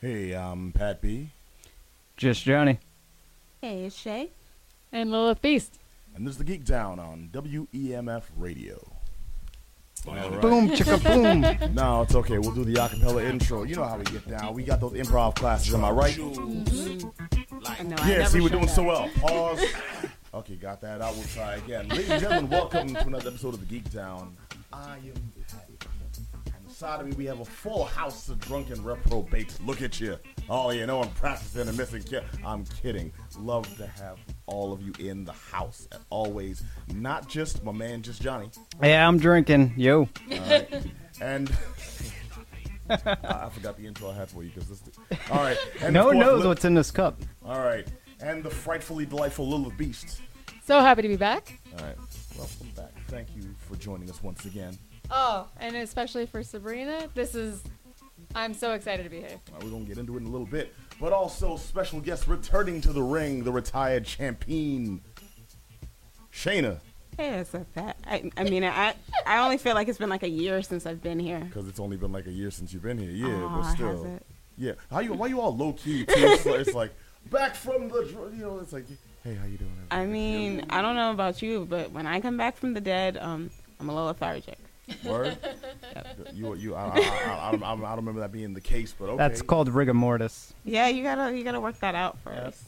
Hey, I'm Pat B, Just Johnny. Hey, it's Shay. And Lilith Beast. and this is the Geek Down on WEMF Radio. All right. Boom, chicka boom. No, it's okay. We'll do the acapella intro. You know how we get down. We got those improv classes. Am I right? No, I Yeah. See, we're doing that. so well. Pause. Okay, got that. I will try again. Ladies and gentlemen, welcome to another episode of the Geek Down. I am Pat. On side of me, we have a full house of drunken reprobates. Look at you. Oh, you know I'm practicing and missing. ki- I'm kidding. Love to have all of you in the house as always. Not just my man, just Johnny. Yeah, I'm drinking. Yo. All right. And I I forgot the intro I had for you because this. All right. And No one knows Lil- what's in this cup. All right. And the frightfully delightful Lilith Beast. So happy to be back. All right. Welcome back. Thank you for joining us once again. Oh, and especially for Sabrina, this is. I'm so excited to be here. Uh, we're going to get into it in a little bit. But also, special guest returning to the ring, the retired champion, Shayna. Hey, it's a fat. I, I mean, I I only feel like it's been like a year since I've been here. Because it's only been like a year since you've been here. Yeah, Aw, but still. it? Yeah. How you? Why you all low key? Too? It's, like, it's like back from the. You know, it's like, hey, how you doing? I mean, I don't know about you, but when I come back from the dead, um, I'm a little lethargic. Word. You, you. I, I, I, I, don't, I don't remember that being the case, but okay. That's called rigor mortis. Yeah, you gotta you gotta work that out first.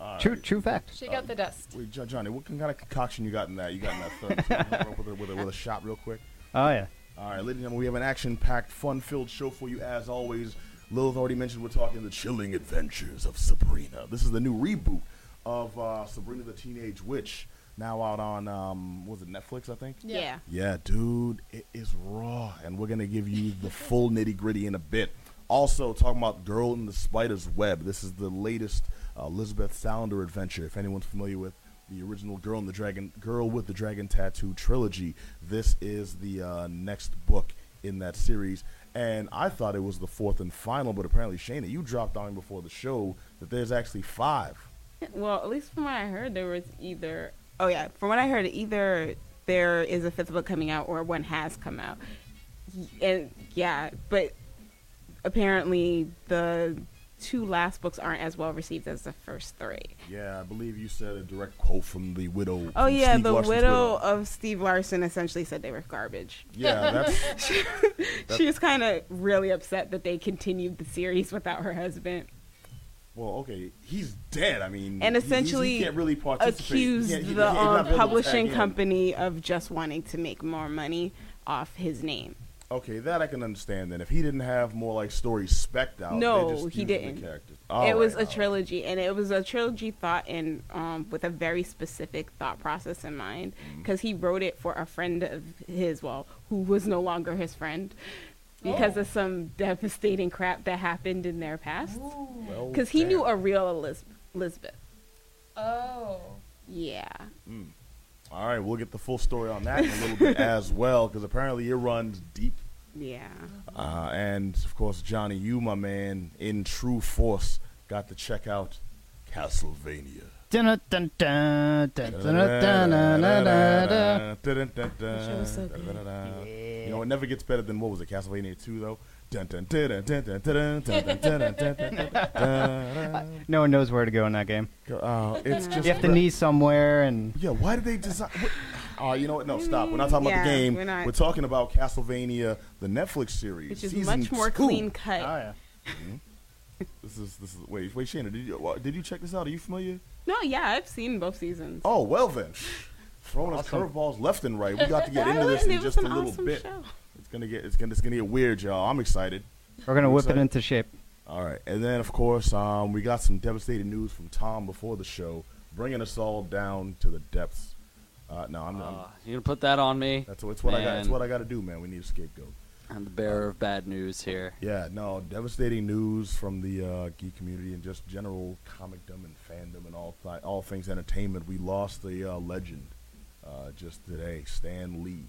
All right. True, true fact. She got the dust. Wait, Johnny, what kind of concoction you got in that? You got in that third with, a, with, a, with a shot real quick. Oh yeah. All right, ladies and gentlemen, we have an action-packed, fun-filled show for you as always. Lilith already mentioned we're talking the chilling adventures of Sabrina. This is the new reboot of uh, Sabrina the Teenage Witch, now out on um, was it Netflix? I think. Yeah. Yeah, dude, it is raw, and we're gonna give you the full nitty gritty in a bit. Also, talking about Girl in the Spider's Web. This is the latest uh, Elizabeth Salander adventure. If anyone's familiar with the original Girl in the Dragon, Girl with the Dragon Tattoo trilogy, this is the uh, next book in that series. And I thought it was the fourth and final, but apparently, Shana you dropped on me before the show that there's actually five. Well, at least from what I heard, there was either. Oh yeah, from what I heard, either there is a fifth book coming out or one has come out. And yeah, but apparently the two last books aren't as well received as the first three. Yeah, I believe you said a direct quote from the widow. Oh yeah, Stieg the Larsson's widow of Stieg Larsson essentially said they were garbage. Yeah, that's She was kind of really upset that they continued the series without her husband. Well, okay, he's dead. I mean, And he- essentially he can't really participate. He accused can't- he- the um, publishing company of just wanting to make more money off his name. Okay, that I can understand. Then, if he didn't have more like stories specked out, No, just he didn't. It All was right, a trilogy, and it was a trilogy thought in um, with a very specific thought process in mind, Mm-hmm. because he wrote it for a friend of his, well, who was no longer his friend, because Oh. of some devastating crap that happened in their past. Well, Because he damn. knew a real Eliz- Elizabeth. Oh. Yeah. All right, we'll get the full story on that in a little bit as well, because apparently it runs deep. Yeah. Uh, and of course, Johnny, you, my man, in true force, got to check out Castlevania. You know, it never gets better than what was it, Castlevania 2, though? no one knows where to go in that game. Oh, it's just you have to knee somewhere and yeah. Why did they design? Oh, you know what? No, stop. We're not talking yeah, about the game. We're, not. we're talking about Castlevania, the Netflix series, which is much more clean cut. Oh, yeah. mm-hmm. this is this is wait wait Shannon did you did you check this out? Are you familiar? No, yeah, I've seen both seasons. Oh well then, throwing us curveballs left and right. We got to get into this in just a little awesome bit. show. It's gonna get it's gonna it's gonna get weird, y'all. I'm excited. We're gonna You whip it into shape. All right, and then of course um, we got some devastating news from Tom before the show, bringing us all down to the depths. Uh, no, I'm, I'm Uh, you gonna put that on me? that's what it's what I got. It's what I got to do, man. We need a scapegoat. I'm the bearer of bad news here. Yeah, no, devastating news from the uh, geek community and just general comicdom and fandom and all th- all things entertainment. We lost the uh, legend uh, just today, Stan Lee.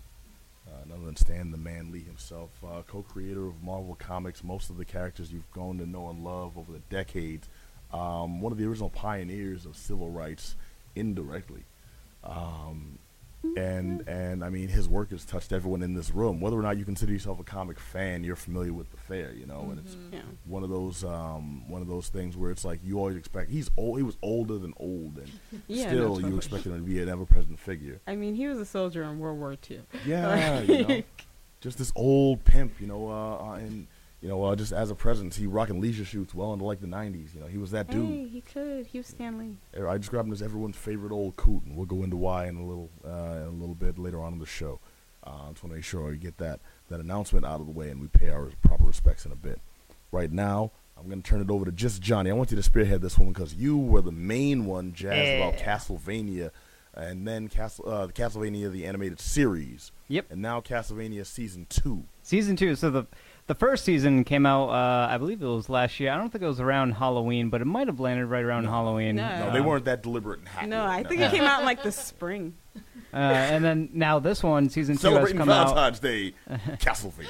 Uh, none other than Stan the Man Lee himself, uh, co-creator of Marvel Comics, most of the characters you've grown to know and love over the decades. Um, one of the original pioneers of civil rights, indirectly. Um, and and I mean his work has touched everyone in this room. Whether or not you consider yourself a comic fan, you're familiar with the fair, you know, and it's Yeah. one of those um, one of those things where it's like you always expect he's old. He was older than old, and Yeah, no, still totally. you expected him to be an ever present figure. I mean, he was a soldier in World War II. Yeah, you know, just this old pimp, you know, uh, uh, and you know, uh, just as a presence, he rocking leisure shoots well into like the '90s. You know, he was that dude. Hey, he could. He was Stan Lee. I describe him as everyone's favorite old coot, and we'll go into why in a little uh, in a little bit later on in the show. Uh, just want to make sure we get that that announcement out of the way, and we pay our proper respects in a bit. Right now, I'm going to turn it over to just Johnny. I want you to spearhead this one because you were the main one jazzed about Castlevania, and then Castle uh, Castlevania the animated series, Yep. and now Castlevania season two. Season two. So the the first season came out. Uh, I believe it was last year. I don't think it was around Halloween, but it might have landed right around Halloween. No. No, Uh, they weren't that deliberate and happy. No, I think it came out in like the spring. Uh, and then now this one, season two, has celebrating come out. Valentine's Day, Castlevania.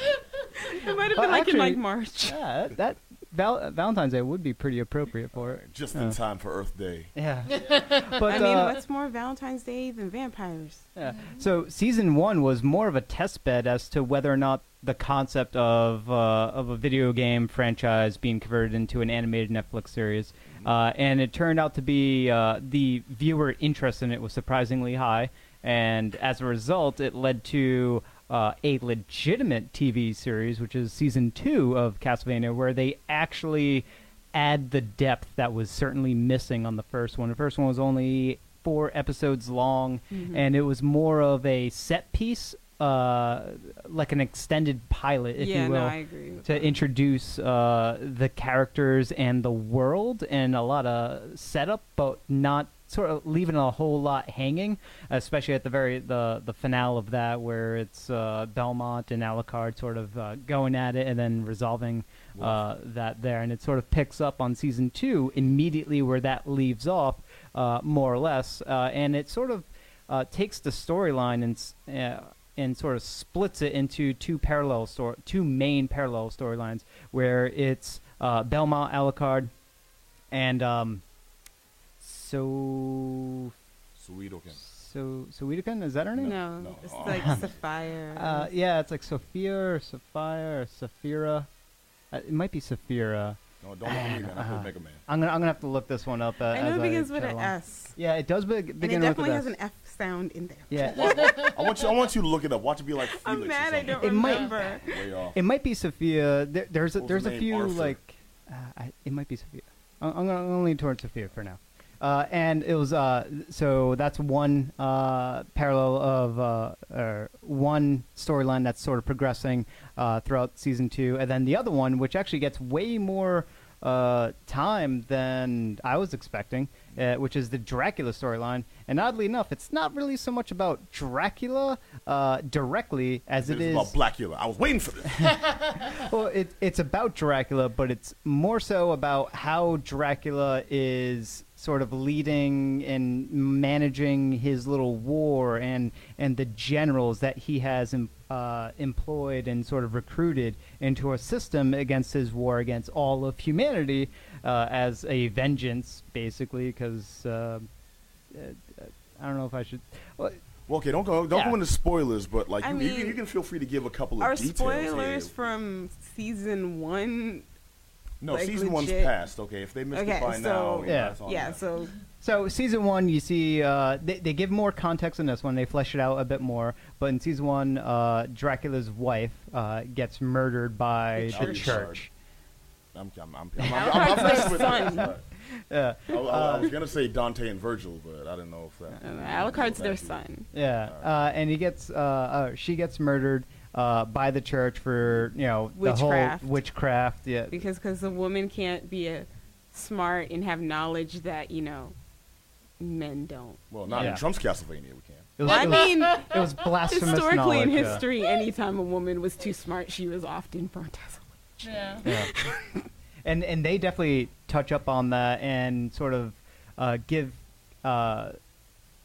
It might have Well, been like actually- in like March. Yeah, that Val- Valentine's Day would be pretty appropriate for it. Just Uh. in time for Earth Day. Yeah. but I mean, uh, what's more Valentine's Day than vampires? Yeah. So season one was more of a test bed as to whether or not the concept of uh, of a video game franchise being converted into an animated Netflix series, uh, and it turned out to be uh, the viewer interest in it was surprisingly high, and as a result, it led to. Uh, a legitimate TV series, which is season two of Castlevania, where they actually add the depth that was certainly missing on the first one. The first one was only four episodes long, and it was more of a set piece, uh, like an extended pilot, if yeah, you will, no, I agree. to introduce uh, the characters and the world, and a lot of setup, but not sort of leaving a whole lot hanging, especially at the very the the finale of that, where it's uh, Belmont and Alucard sort of uh, going at it and then resolving uh, that there, and it sort of picks up on season two immediately where that leaves off, uh, more or less, uh, and it sort of uh, takes the storyline and uh, and sort of splits it into two parallel story, two main parallel storylines, where it's uh, Belmont, Alucard, and um, so Suidoken. so Suidoken, is that her name? No, No. it's like Sapphire. Uh, yeah, it's like Sophia or Sophia or Saphira. Uh, it might be Saphira. No, don't look at me, man. I Uh-huh. put Mega Man. I'm gonna I'm gonna have to look this one up. Uh, I know as it begins I with an. S. Yeah, it does be- And it begin with definitely has an F sound in there. Yeah, I want you. I want you to look it up. Watch it be like Felix I'm or mad I don't It might- remember. Way off. it might be Sophia. There, there's a, there's a few Arthur? like, uh, I, it might be Sophia. I'm, I'm gonna I'm gonna lean towards Sophia for now. Uh, and it was uh, so that's one uh, parallel of uh, or one storyline that's sort of progressing uh, throughout season two, and then the other one, which actually gets way more uh, time than I was expecting, uh, which is the Dracula storyline. And oddly enough, it's not really so much about Dracula uh, directly as it It's is about Blackula. I was waiting for this. well, it, it's about Dracula, but it's more so about how Dracula is sort of leading and managing his little war and and the generals that he has em, uh, employed and sort of recruited into a system against his war against all of humanity uh, as a vengeance, basically. Because uh, uh, I don't know if I should. Well, Well, okay, don't go. Don't Yeah. go into spoilers, but like I you, you, can, mean, you can feel free to give a couple of Are details. spoilers here. from season one? no like, season one's legit? past. Okay, if they missed Okay, it by so- now, Yeah. that's Yeah, so So season one, you see, uh, they, they give more context in this one. They flesh it out a bit more. But in season one, uh, Dracula's wife uh, gets murdered by The the church. church. I'm, I'm, I'm, I'm, I'm, I'm, I'm their messing with son. that. Yeah, I, I, I was gonna say Dante and Virgil, but I didn't know if that. uh, Alucard's their son. yeah. Uh, and he gets, uh, uh, she gets murdered uh, by the church for you know the whole witchcraft. Yeah, Because cause the woman can't be a smart and have knowledge that, you know, men don't. Well, not Yeah. in Trump's Castlevania, we can. it was, I it was, mean, it was blasphemous historically in knowledge, yeah. history, anytime a woman was too smart, she was often burnt as a witch. Yeah. Yeah. and and they definitely touch up on that and sort of uh, give uh,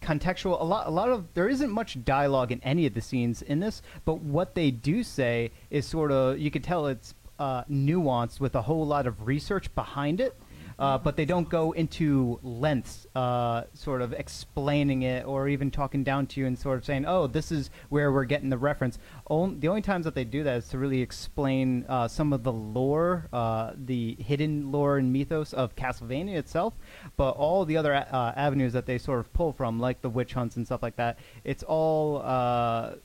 contextual a lot a lot of there isn't much dialogue in any of the scenes in this but what they do say is sort of you could tell it's uh, nuanced with a whole lot of research behind it uh, but they don't go into lengths, uh, sort of explaining it or even talking down to you and sort of saying, "Oh, this is where we're getting the reference." On, the only times that they do that is to really explain uh, some of the lore, uh, the hidden lore and mythos of Castlevania itself. But all the other uh, avenues that they sort of pull from, like the witch hunts and stuff like that, it's all.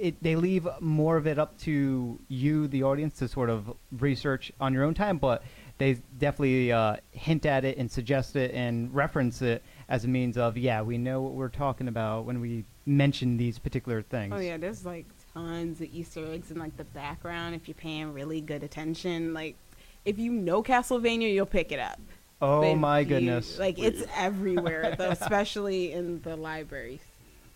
It, they leave more of it up to you, the audience, to sort of research on your own time. But they definitely uh, hint at it and suggest it and reference it as a means of, yeah, we know what we're talking about when we mention these particular things. Oh yeah, there's like tons of Easter eggs in like the background if you're paying really good attention. Like if you know Castlevania, you'll pick it up. Oh But my you- goodness. Like it's everywhere, though, especially in the libraries.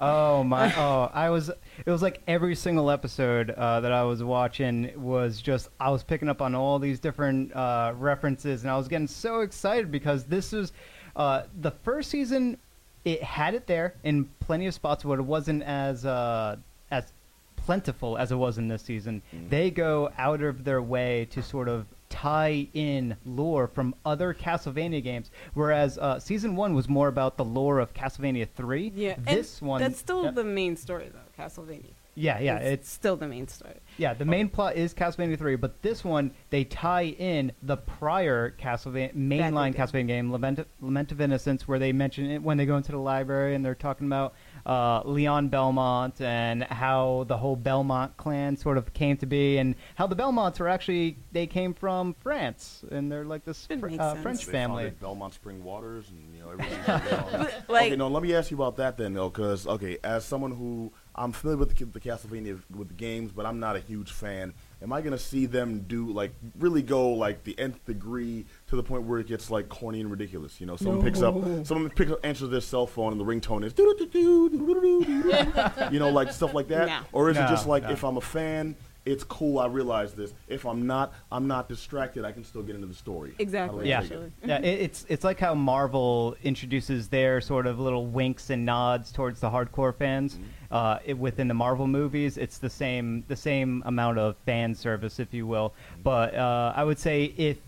Oh my! Oh, I was. It was like every single episode uh, that I was watching was just I was picking up on all these different uh, references, and I was getting so excited because this is uh, the first season. It had it there in plenty of spots, but it wasn't as uh, as plentiful as it was in this season. They go out of their way to sort of tie in lore from other Castlevania games, whereas uh, season one was more about the lore of Castlevania Three. Yeah, this one that's still the main story though. Castlevania. yeah, yeah, it's still the main story. yeah. The main plot is Castlevania Three, but this one they tie in the prior Castlevania mainline. Castlevania game, Lament, Lament of Innocence, where they mention it when they go into the library and they're talking about uh, Leon Belmont and how the whole Belmont clan sort of came to be, and how the Belmonts were actually they came from France and they're like this fr- uh. French They family. Belmont Spring Waters, and you know everything. Like okay, no, let me ask you about that then, though, because okay, as someone who I'm familiar with the, the Castlevania with the games, but I'm not a huge fan. Am I gonna see them do like really go like the nth degree to the point where it gets like corny and ridiculous? You know, someone picks up, someone picks up, answers their cell phone, and the ringtone is you know, like stuff like that, No. or is it just like no. if I'm a fan? It's cool. I realize this. If I'm not, I'm not distracted. I can still get into the story. Exactly. Yeah, it. Yeah. It, it's it's like how Marvel introduces their sort of little winks and nods towards the hardcore fans. Uh, it, within the Marvel movies, it's the same the same amount of fan service, if you will. But uh, I would say if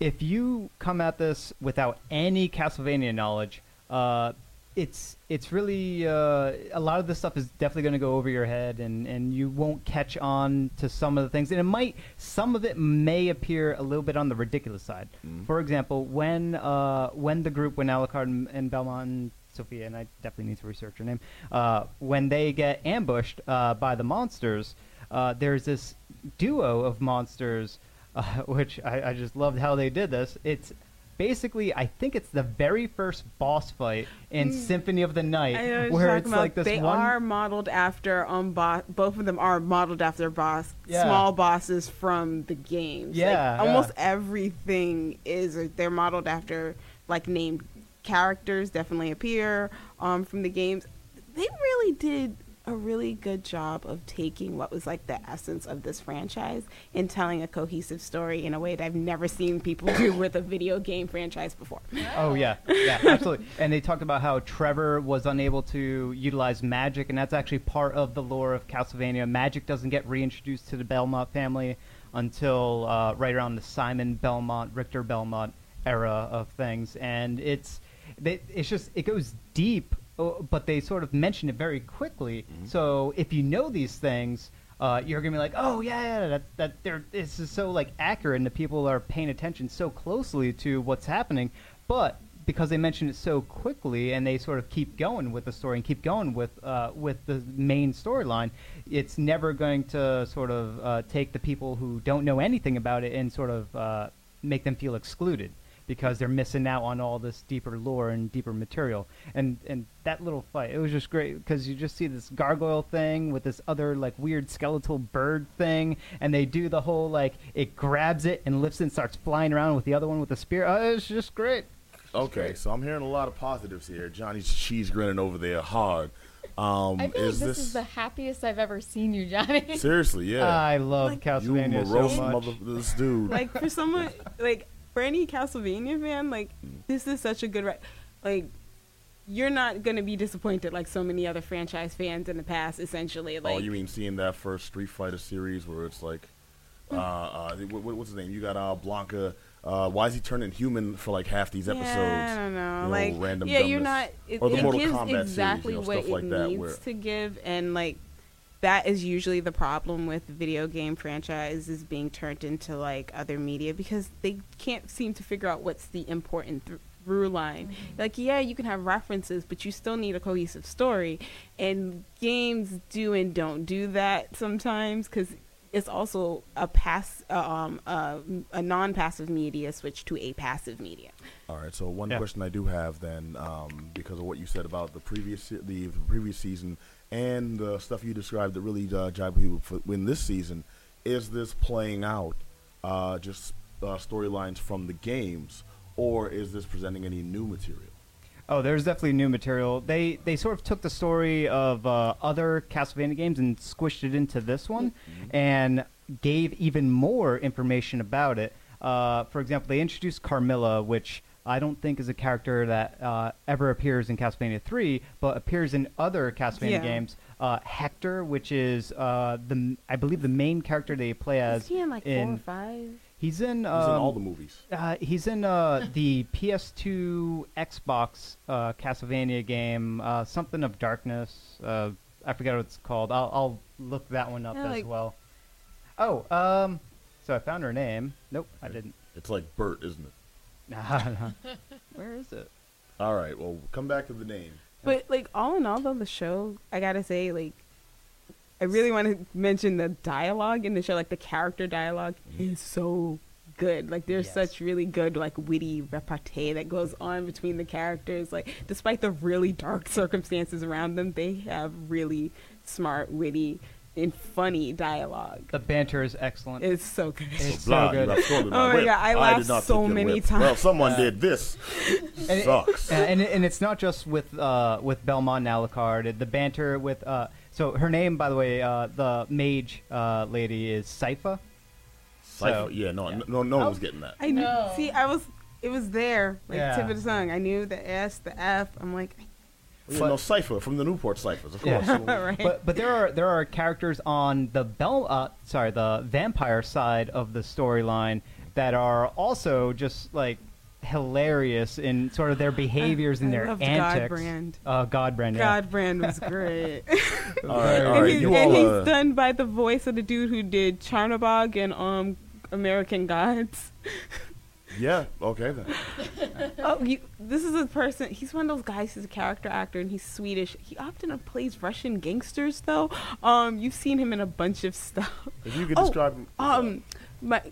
if you come at this without any Castlevania knowledge, uh, it's it's really uh, a lot of this stuff is definitely going to go over your head, and, and you won't catch on to some of the things, and it might some of it may appear a little bit on the ridiculous side. For example, when uh, when the group when Alucard and, and Belmont and Sophia and I definitely need to research her name uh, when they get ambushed uh, by the monsters, uh, there's this duo of monsters uh, which I, I just loved how they did this. It's basically, I think it's the very first boss fight in Symphony of the Night. I know what you're where it's about. like this they one. are modeled after um bo- both of them are modeled after boss Yeah. small bosses from the games. Like, Yeah, almost yeah. everything is they're modeled after like named characters. Definitely appear um from the games. They really did a really good job of taking what was like the essence of this franchise and telling a cohesive story in a way that I've never seen people do with a video game franchise before. Oh yeah, yeah, absolutely. And they talked about how Trevor was unable to utilize magic, and that's actually part of the lore of Castlevania. Magic doesn't get reintroduced to the Belmont family until uh, right around the Simon Belmont, Richter Belmont era of things, and it's they, it's just it goes deep, uh, but they sort of mention it very quickly. So if you know these things. Uh, you're gonna be like, oh yeah, yeah, that that they're, this is so like accurate, and the people are paying attention so closely to what's happening. But because they mention it so quickly, and they sort of keep going with the story and keep going with uh, with the main storyline, it's never going to sort of uh, take the people who don't know anything about it and sort of uh, make them feel excluded because they're missing out on all this deeper lore and deeper material. And and that little fight, it was just great because you just see this gargoyle thing with this other like weird skeletal bird thing, and they do the whole like it grabs it and lifts it and starts flying around with the other one with the spear. Oh, it's just great. Okay, so I'm hearing a lot of positives here. Johnny's cheese grinning over there hard. Um, I feel is like this, this is the happiest I've ever seen you, Johnny. seriously? Yeah, I love Like, you Castlevania so morose much. mother, this dude. like for someone like for any Castlevania fan, like this is such a good ri- like you're not gonna be disappointed like so many other franchise fans in the past. Essentially, like oh, you mean seeing that first Street Fighter series where it's like, uh, uh, what, what's his name? You got uh, Blanka, Uh, why is he turning human for like half these episodes? Yeah, I don't know. You know, like, random yeah, you're not. It, Or the it Mortal gives Kombat series, exactly you know, what stuff it like that, needs where- to give, and like that is usually the problem with video game franchises being turned into like other media because they can't seem to figure out what's the important th- through line. Like, yeah, you can have references, but you still need a cohesive story, and games do and don't do that sometimes because it's also a pass, uh, um, uh, a non-passive media switch to a passive media. All right. So one Yeah. question I do have then, um, because of what you said about the previous se- the, the previous season and the stuff you described that really uh, jive you for, in this season, is this playing out uh, just uh, storylines from the games, or is this presenting any new material? Oh, there's definitely new material. They they sort of took the story of uh, other Castlevania games and squished it into this one, and gave even more information about it. Uh, for example, they introduced Carmilla, which I don't think is a character that uh, ever appears in Castlevania 3, but appears in other Castlevania Yeah. games. Uh, Hector, which is uh, the I believe the main character they play as. Is he in like four or five? He's in. He's Um, in all the movies. uh, he's in uh, the PS2 Xbox uh, Castlevania game, uh, something of Darkness. Uh, I forget what it's called. I'll, I'll look that one up Yeah, as like- well. Oh, um, so I found her name. Nope, I didn't. It's like Bert, isn't it? Where is it? All right. Well, come back to the name. But like all in all, though, the show I gotta say, like, I really want to mention the dialogue in the show. Like the character dialogue mm-hmm. is so good. Like there's Yes. such really good like witty repartee that goes on between the characters. Like despite the really dark circumstances around them, they have really smart, witty, and funny dialogue. The banter is excellent. It's so good. It's Blah, so good. Oh my whip. God, I laughed not so many whip. times. Well, someone Uh, did this. and Sucks. and, and, and it's not just with uh, with Belmont and Alucard. The banter with uh, so her name, by the way, uh, the mage uh, lady is Sypha. Cypher. So- yeah, no, yeah. no, no one Oh. was getting that. I knew. No. See, I was. It was there, like Yeah. tip of the tongue. I knew the S, the F. I'm like, Yeah, But- no, Cipher from the Newport Ciphers, of Yeah. course. right. But but there are there are characters on the Bel uh, sorry the vampire side of the storyline that are also just like hilarious in sort of their behaviors and I their loved antics. Godbrand. Uh, Godbrand. yeah. Godbrand was great. all right, all and he's, You and all, he's uh, done by the voice of the dude who did Czernobog and um American Gods. yeah, okay then. Oh, you, this is a person. He's one of those guys. He's a character actor, and he's Swedish. He often plays Russian gangsters, though. Um, you've seen him in a bunch of stuff. If you could Oh, describe him. Um, my,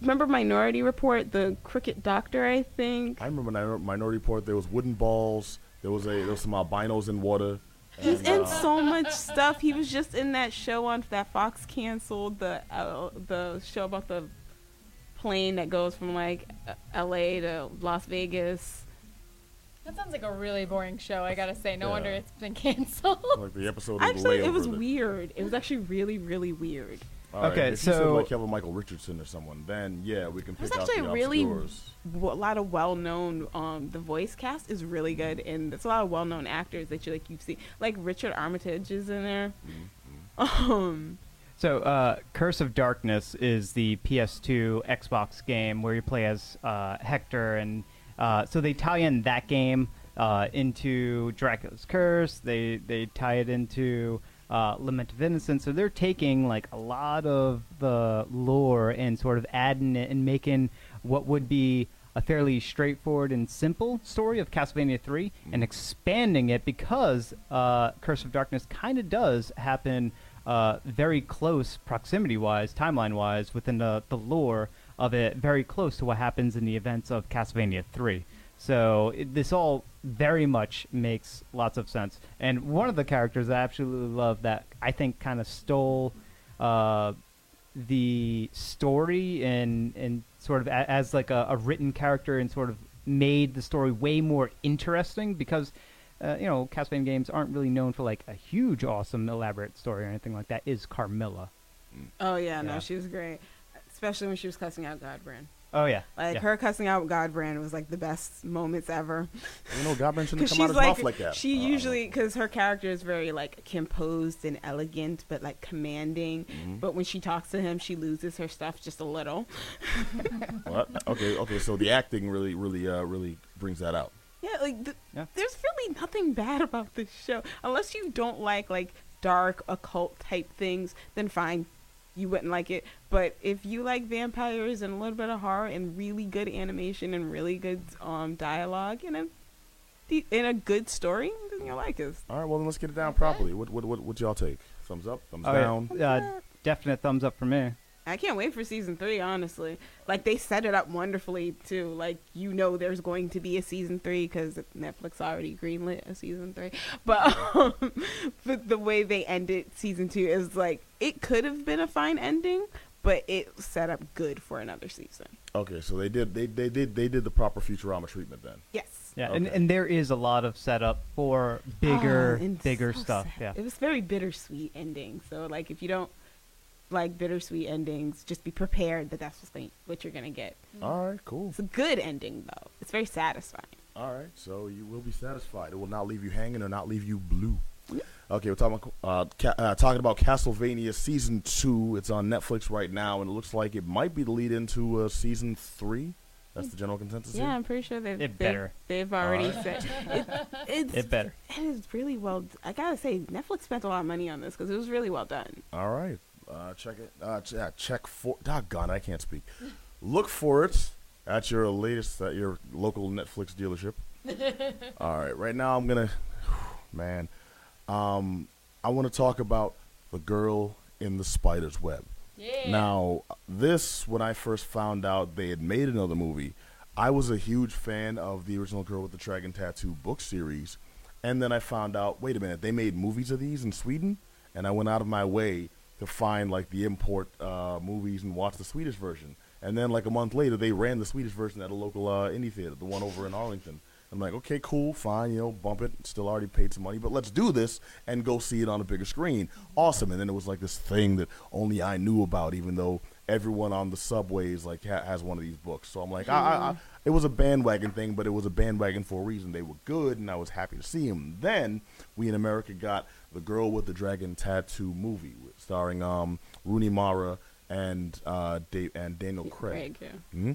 remember Minority Report, the Cricket Doctor, I think. I remember Minor- Minority Report. There was wooden balls. There was a there was some albinos in water. He's in uh, so much stuff. He was just in that show on that Fox canceled the uh, the show about the plane that goes from like L.A. to Las Vegas. That sounds like a really boring show. I gotta say, no Yeah. wonder it's been canceled. like the episode. Of the way. Actually, it was Layover that- weird. It was actually really, really weird. All right, Okay, if you said so- like you have a Michael Richardson or someone, then yeah, we can There's pick out actually the really obscures. w- a lot of well-known. Um, the voice cast is really good, and there's a lot of well-known actors that you like. You see, like Richard Armitage is in there. Mm-hmm. Um, So, uh, Curse of Darkness is the PS2 Xbox game where you play as uh, Hector, and uh, so they tie in that game uh, into Dracula's Curse. They they tie it into uh, Lament of Innocence. So they're taking like a lot of the lore and sort of adding it and making what would be a fairly straightforward and simple story of Castlevania 3 and expanding it because uh, Curse of Darkness kind of does happen uh, very close proximity wise, timeline wise, within the, the lore of it, very close to what happens in the events of Castlevania 3. So it, this all very much makes lots of sense. And one of the characters I absolutely love that I think kind of stole uh, the story and and sort of a, as like a, a written character and sort of made the story way more interesting because uh, you know Castlevania games aren't really known for like a huge, awesome, elaborate story or anything like that. Is Carmilla? oh yeah, no, she was great, especially when she was cussing out Godbrand. Oh yeah. Like yeah. her cussing out Godbrand was like the best moments ever. You know, Godbrand shouldn't Because come out she's his like, mouth like that. she Uh, usually because her character is very like composed and elegant, but like commanding. Mhm. But when she talks to him, she loses her stuff just a little. What? Okay, okay. So the acting really, really, uh, really brings that out. Yeah, like th- Yeah. there's really nothing bad about this show, unless you don't like like dark occult type things. Then fine, you wouldn't like it. But if you like vampires and a little bit of horror and really good animation and really good um dialogue and a de- and a good story, then you'll like it. All right, well then let's get it down properly. What, what, what, what y'all take? Thumbs up, thumbs Oh, yeah. down. Uh, definite thumbs up for me. I can't wait for season three, honestly. Like, they set it up wonderfully, too. Like, you know there's going to be a season three because Netflix already greenlit a season three. But, um, but the way they ended season two is like, it could have been a fine ending, but it set up good for another season. Okay, so they did, they, they did, they did the proper Futurama treatment then. Yes. Yeah, and, Okay. and there is a lot of setup for bigger, Oh, and bigger so stuff. sad. Yeah. It was very bittersweet ending. So, like, if you don't like bittersweet endings, just be prepared that that's what's going, what you're going to get. All right, cool. It's a good ending, though. It's very satisfying. All right, so you will be satisfied. It will not leave you hanging or not leave you blue. Okay, we're talking about uh, ca- uh, talking about Castlevania season two. It's on Netflix right now, and it looks like it might be the lead into uh, season three. That's the general consensus. Yeah, here? I'm pretty sure they've It they've, better. they've already Alright. said it, it's It better. it is really well. I gotta say, Netflix spent a lot of money on this because it was really well done. All right, uh, check it. Uh, ch- yeah, check for. Doggone, I can't speak. Look for it at your latest at your local Netflix dealership. All right, right now I'm gonna, man, um, I want to talk about the girl in the spider's web. Yeah. Now, this when I first found out they had made another movie, I was a huge fan of the original Girl with the Dragon Tattoo book series, and then I found out, wait a minute, they made movies of these in Sweden, and I went out of my way to find like the import uh, movies and watch the Swedish version. And then like a month later, they ran the Swedish version at a local uh, indie theater, the one over in Arlington. I'm like, okay, cool, fine, you know, bump it. Still already paid some money, but let's do this and go see it on a bigger screen. Awesome. And then it was like this thing that only I knew about, even though everyone on the subways like ha- has one of these books. So I'm like, I, I, I, it was a bandwagon thing, but it was a bandwagon for a reason. They were good, and I was happy to see them. Then we in America got the Girl with the Dragon Tattoo movie, starring um, Rooney Mara and uh, Dave and Daniel Craig yeah. hmm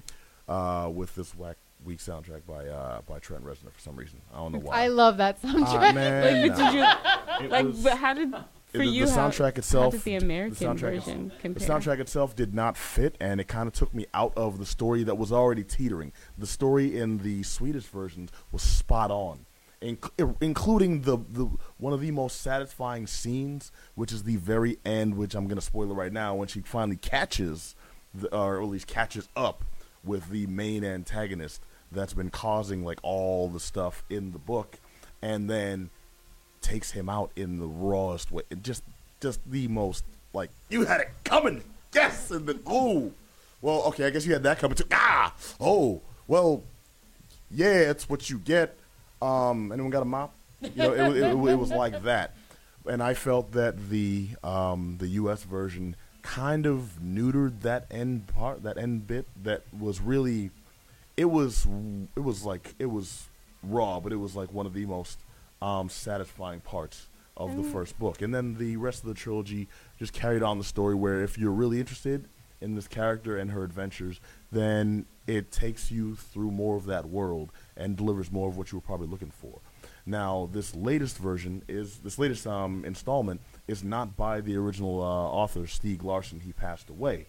uh, with this whack weak soundtrack by uh, by Trent Reznor for some reason. I don't know why. I love that Ah, soundtrack. man, Like, but did you like? was- how did for the, you the soundtrack how itself? did the American soundtrack version the compare? soundtrack itself did not fit, and it kind of took me out of the story that was already teetering. The story in the Swedish version was spot on, inc- including the, the one of the most satisfying scenes, which is the very end, which I'm going to spoil it right now, when she finally catches, the, or at least catches up with the main antagonist that's been causing like all the stuff in the book, and then takes him out in the rawest way. Just, just the most like you had it coming. Yes, and then oh, well, okay, I guess you had that coming too. Ah, oh, well, yeah, it's what you get. Um, anyone got a mop? You know, it, it, it, it was like that, and I felt that the um, the U.S. version kind of neutered that end part, that end bit that was really, it was, it was like it was raw, but it was like one of the most um, satisfying parts of the first book. And then the rest of the trilogy just carried on the story where if you're really interested in this character and her adventures, then it takes you through more of that world and delivers more of what you were probably looking for. Now, this latest version is this latest um, installment is not by the original uh, author Stieg Larsson. He passed away.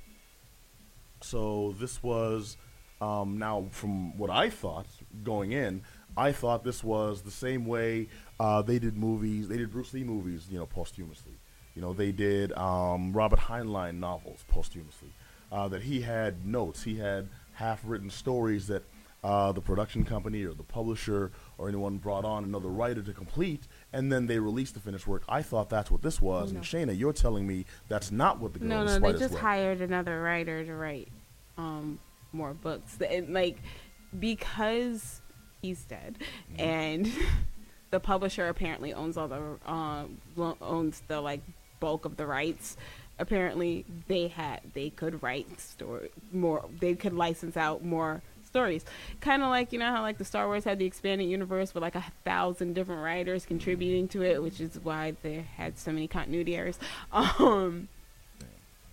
So this was um, now from what I thought going in. I thought this was the same way uh, they did movies. They did Bruce Lee movies, you know, posthumously. You know, they did um, Robert Heinlein novels posthumously. Uh, that he had notes, he had half-written stories that uh, the production company or the publisher or anyone brought on another writer to complete, and then they released the finished work. I thought that's what this was, No. and Shayna, you're telling me that's not what the girl no, no, they just Web. hired another writer to write um, more books. And like because he's dead, Mm-hmm. and the publisher apparently owns all the um, owns the like bulk of the rights. apparently they had they could write story more. They could license out more stories. Kind of like you know how like the Star Wars had the expanded universe with like a thousand different writers contributing to it, which is why they had so many continuity errors. Um,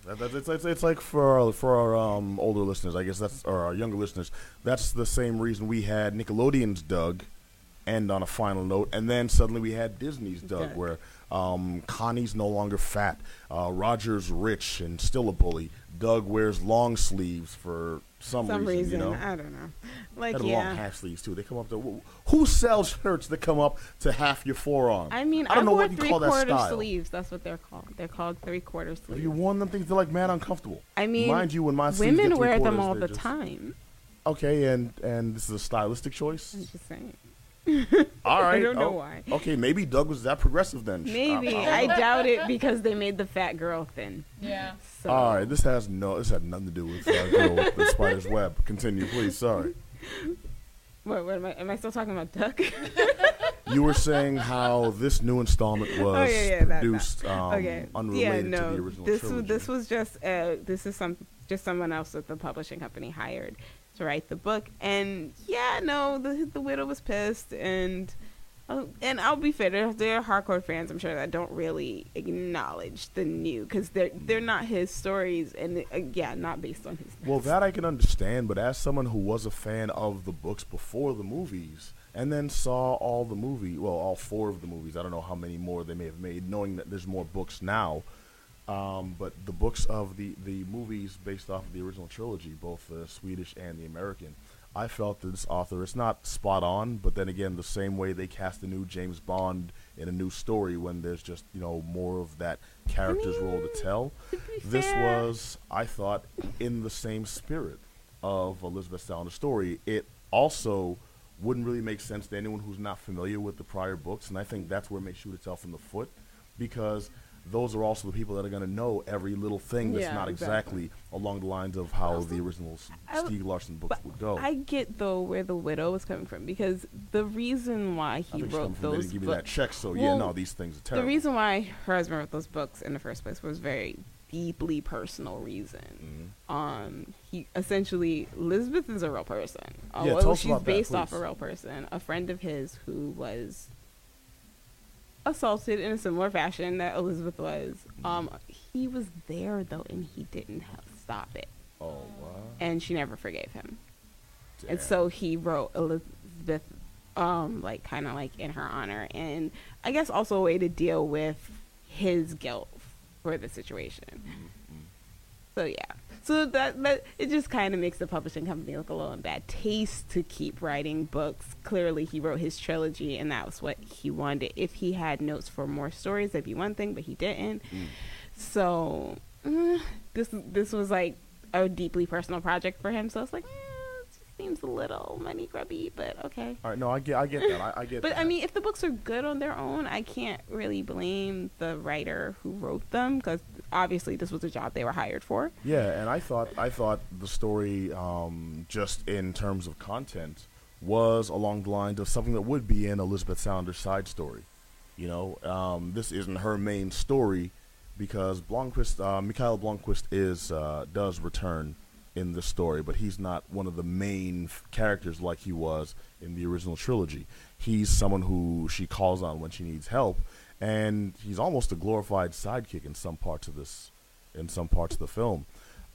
That, that, it's, it's, it's like for our, for our um, older listeners, I guess that's or our younger listeners. That's the same reason we had Nickelodeon's Doug end on a final note, and then suddenly we had Disney's Doug, Doug. where um, Connie's no longer fat, uh, Roger's rich and still a bully. Doug wears long sleeves for some, some reason, reason, you know. I don't know. Like Had long half sleeves too. They come up to who sells shirts that come up to half your forearm. I mean, I don't know what you call that style. sleeves. That's what they're called. They're called three quarter Have sleeves. you worn them things? They're like mad uncomfortable. I mean, mind you, when my sleeves women wear them all the just- time. Okay, and and this is a stylistic choice. I'm just saying. All right. I don't know oh, why. Okay, maybe Doug was that progressive then. Maybe Uh, uh, I doubt it because they made the fat girl thin. Yeah. So. all right, this has no. This had nothing to do with uh, Girl with the Spider's Web. Continue, please. Sorry. What, what am I? Am I still talking about Doug? You were saying how this new installment was Oh, yeah, yeah, that- that. produced um, okay. unrelated yeah, no. to the original this trilogy. was this was just uh, this is some just someone else that the publishing company hired to write the book. And yeah, no, the the widow was pissed and. Uh, and I'll be fair, there, there are hardcore fans, I'm sure, that don't really acknowledge the new because they're they're not his stories, and uh, yeah, not based on his. Well, that I can understand, but as someone who was a fan of the books before the movies, and then saw all the movie, well, all four of the movies. I don't know how many more they may have made, knowing that there's more books now. Um, but the books of the the movies based off of the original trilogy, both the Swedish and the American, I felt that this author is not spot on, but then again, the same way they cast a new James Bond in a new story when there's just you know more of that character's role to tell. To This fair- was, I thought, in the same spirit of Elizabeth Salander's story. It also wouldn't really make sense to anyone who's not familiar with the prior books, and I think that's where it may shoot itself in the foot, because those are also the people that are going to know every little thing that's Yeah, not exactly. exactly along the lines of how Also, the original S- I- Stieg Larsson books would go. I get though where the widow was coming from because the reason why he wrote those give me books, that check, so yeah, no, these things are the reason why her husband wrote those books in the first place was very deeply personal reason. Mhm. Um, he essentially Elizabeth is a real person. Uh, Yeah, well, tell us she's about that, based off a real person, a friend of his who was assaulted in a similar fashion that Elizabeth was. Um, he was there though, and he didn't help stop it, Oh, wow. and she never forgave him. And so he wrote Elizabeth, um, like kind of like in her honor, and I guess also a way to deal with his guilt for the situation. Mm-hmm. So yeah, so that that it just kind of makes the publishing company look a little in bad taste to keep writing books. Clearly, he wrote his trilogy, and that was what he wanted. If he had notes for more stories, that'd be one thing, but he didn't. Mm. So mm, this this was like a deeply personal project for him. So it's like. just Seems a little money grubby, but okay. All right, no, I get, I get that. I, I get But that. I mean, if the books are good on their own, I can't really blame the writer who wrote them because obviously this was a job they were hired for. Yeah, and I thought I thought the story, um, just in terms of content, was along the lines of something that would be in Elizabeth Salander's side story. You know, um, this isn't her main story because Blomkvist, uh, Mikael Blomkvist is uh, does return in the story, but he's not one of the main characters like he was in the original trilogy. He's someone who she calls on when she needs help, and he's almost a glorified sidekick in some parts of this, in some parts of the film.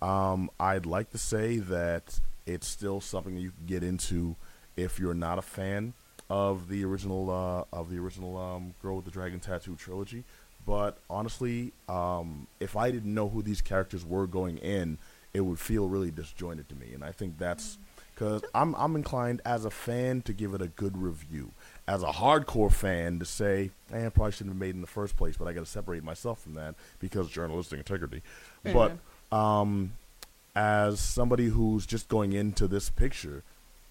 Um, I'd like to say that it's still something that you can get into if you're not a fan of the original uh, of the original um, Girl with the Dragon Tattoo trilogy. But honestly, um, if I didn't know who these characters were going in, it would feel really disjointed to me. And I think that's because I'm I'm inclined as a fan to give it a good review. As a hardcore fan to say, eh, it probably shouldn't have made in the first place, but I got to separate myself from that because journalistic integrity. Fair But um, as somebody who's just going into this picture,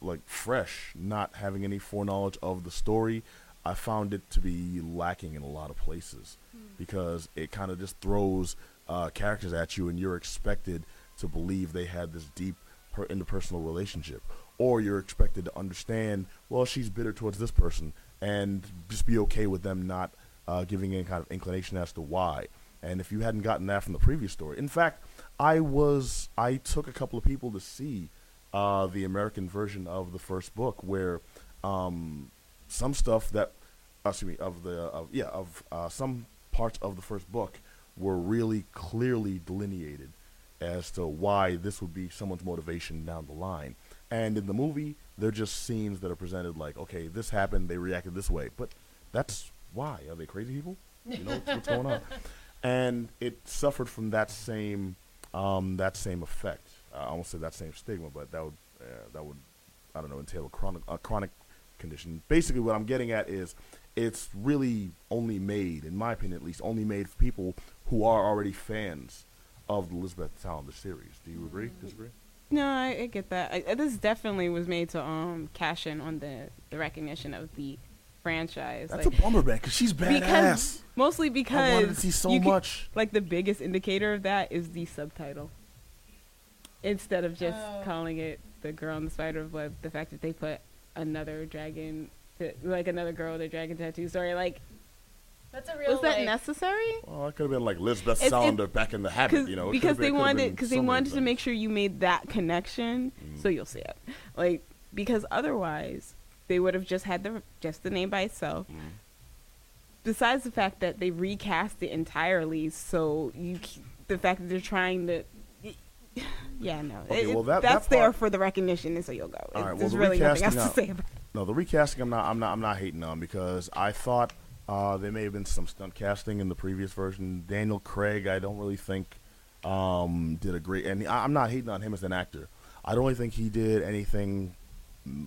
like fresh, not having any foreknowledge of the story, I found it to be lacking in a lot of places because it kind of just throws uh, characters at you, and you're expected to believe they had this deep per- interpersonal relationship, or you're expected to understand, well, she's bitter towards this person, and just be okay with them not uh, giving any kind of inclination as to why. And if you hadn't gotten that from the previous story, in fact, I was I took a couple of people to see uh, the American version of the first book, where um, some stuff that uh, excuse me of the of yeah of uh, some parts of the first book were really clearly delineated as to why this would be someone's motivation down the line. And in the movie, they're just scenes that are presented like, okay, this happened, they reacted this way, but that's why. Are they crazy people? You know what's, going on? And it suffered from that same um, that same effect. I almost said that same stigma, but that would uh, that would I don't know entail a chronic a chronic condition. Basically, what I'm getting at is it's really only made, in my opinion at least, only made for people who are already fans of the Lisbeth Salander series. Do you agree? Disagree? No, I, I get that. I, this definitely was made to um cash in on the the recognition of the franchise. That's like, a bummer, man, because she's badass. because mostly because I wanted to see so you can- much. like the biggest indicator of that is the subtitle. Instead of just Oh. calling it the girl in the spider web, the fact that they put another dragon, to, like another girl with a dragon tattoo. Sorry, like That's a real. was that like, necessary? Well, it could have been like Lisbeth It's- Salander back in the habit, you know. it because could've they wanted because so they many wanted to make sure you made that connection, Mm. so you'll see it. Like because otherwise they would have just had the just the name by itself. Mm. Besides the fact that they recast it entirely, so you c- the fact that they're trying to. Yeah, no. Okay, It- well, that- that's that there for the recognition, and so you'll go. All right, It- well, There's the really nothing else recasting to say about. it. No, the recasting I'm not I'm not I'm not hating on because I thought uh, there may have been some stunt casting in the previous version. Daniel Craig, I don't really think um, did a great, and I, I'm not hating on him as an actor. I don't really think he did anything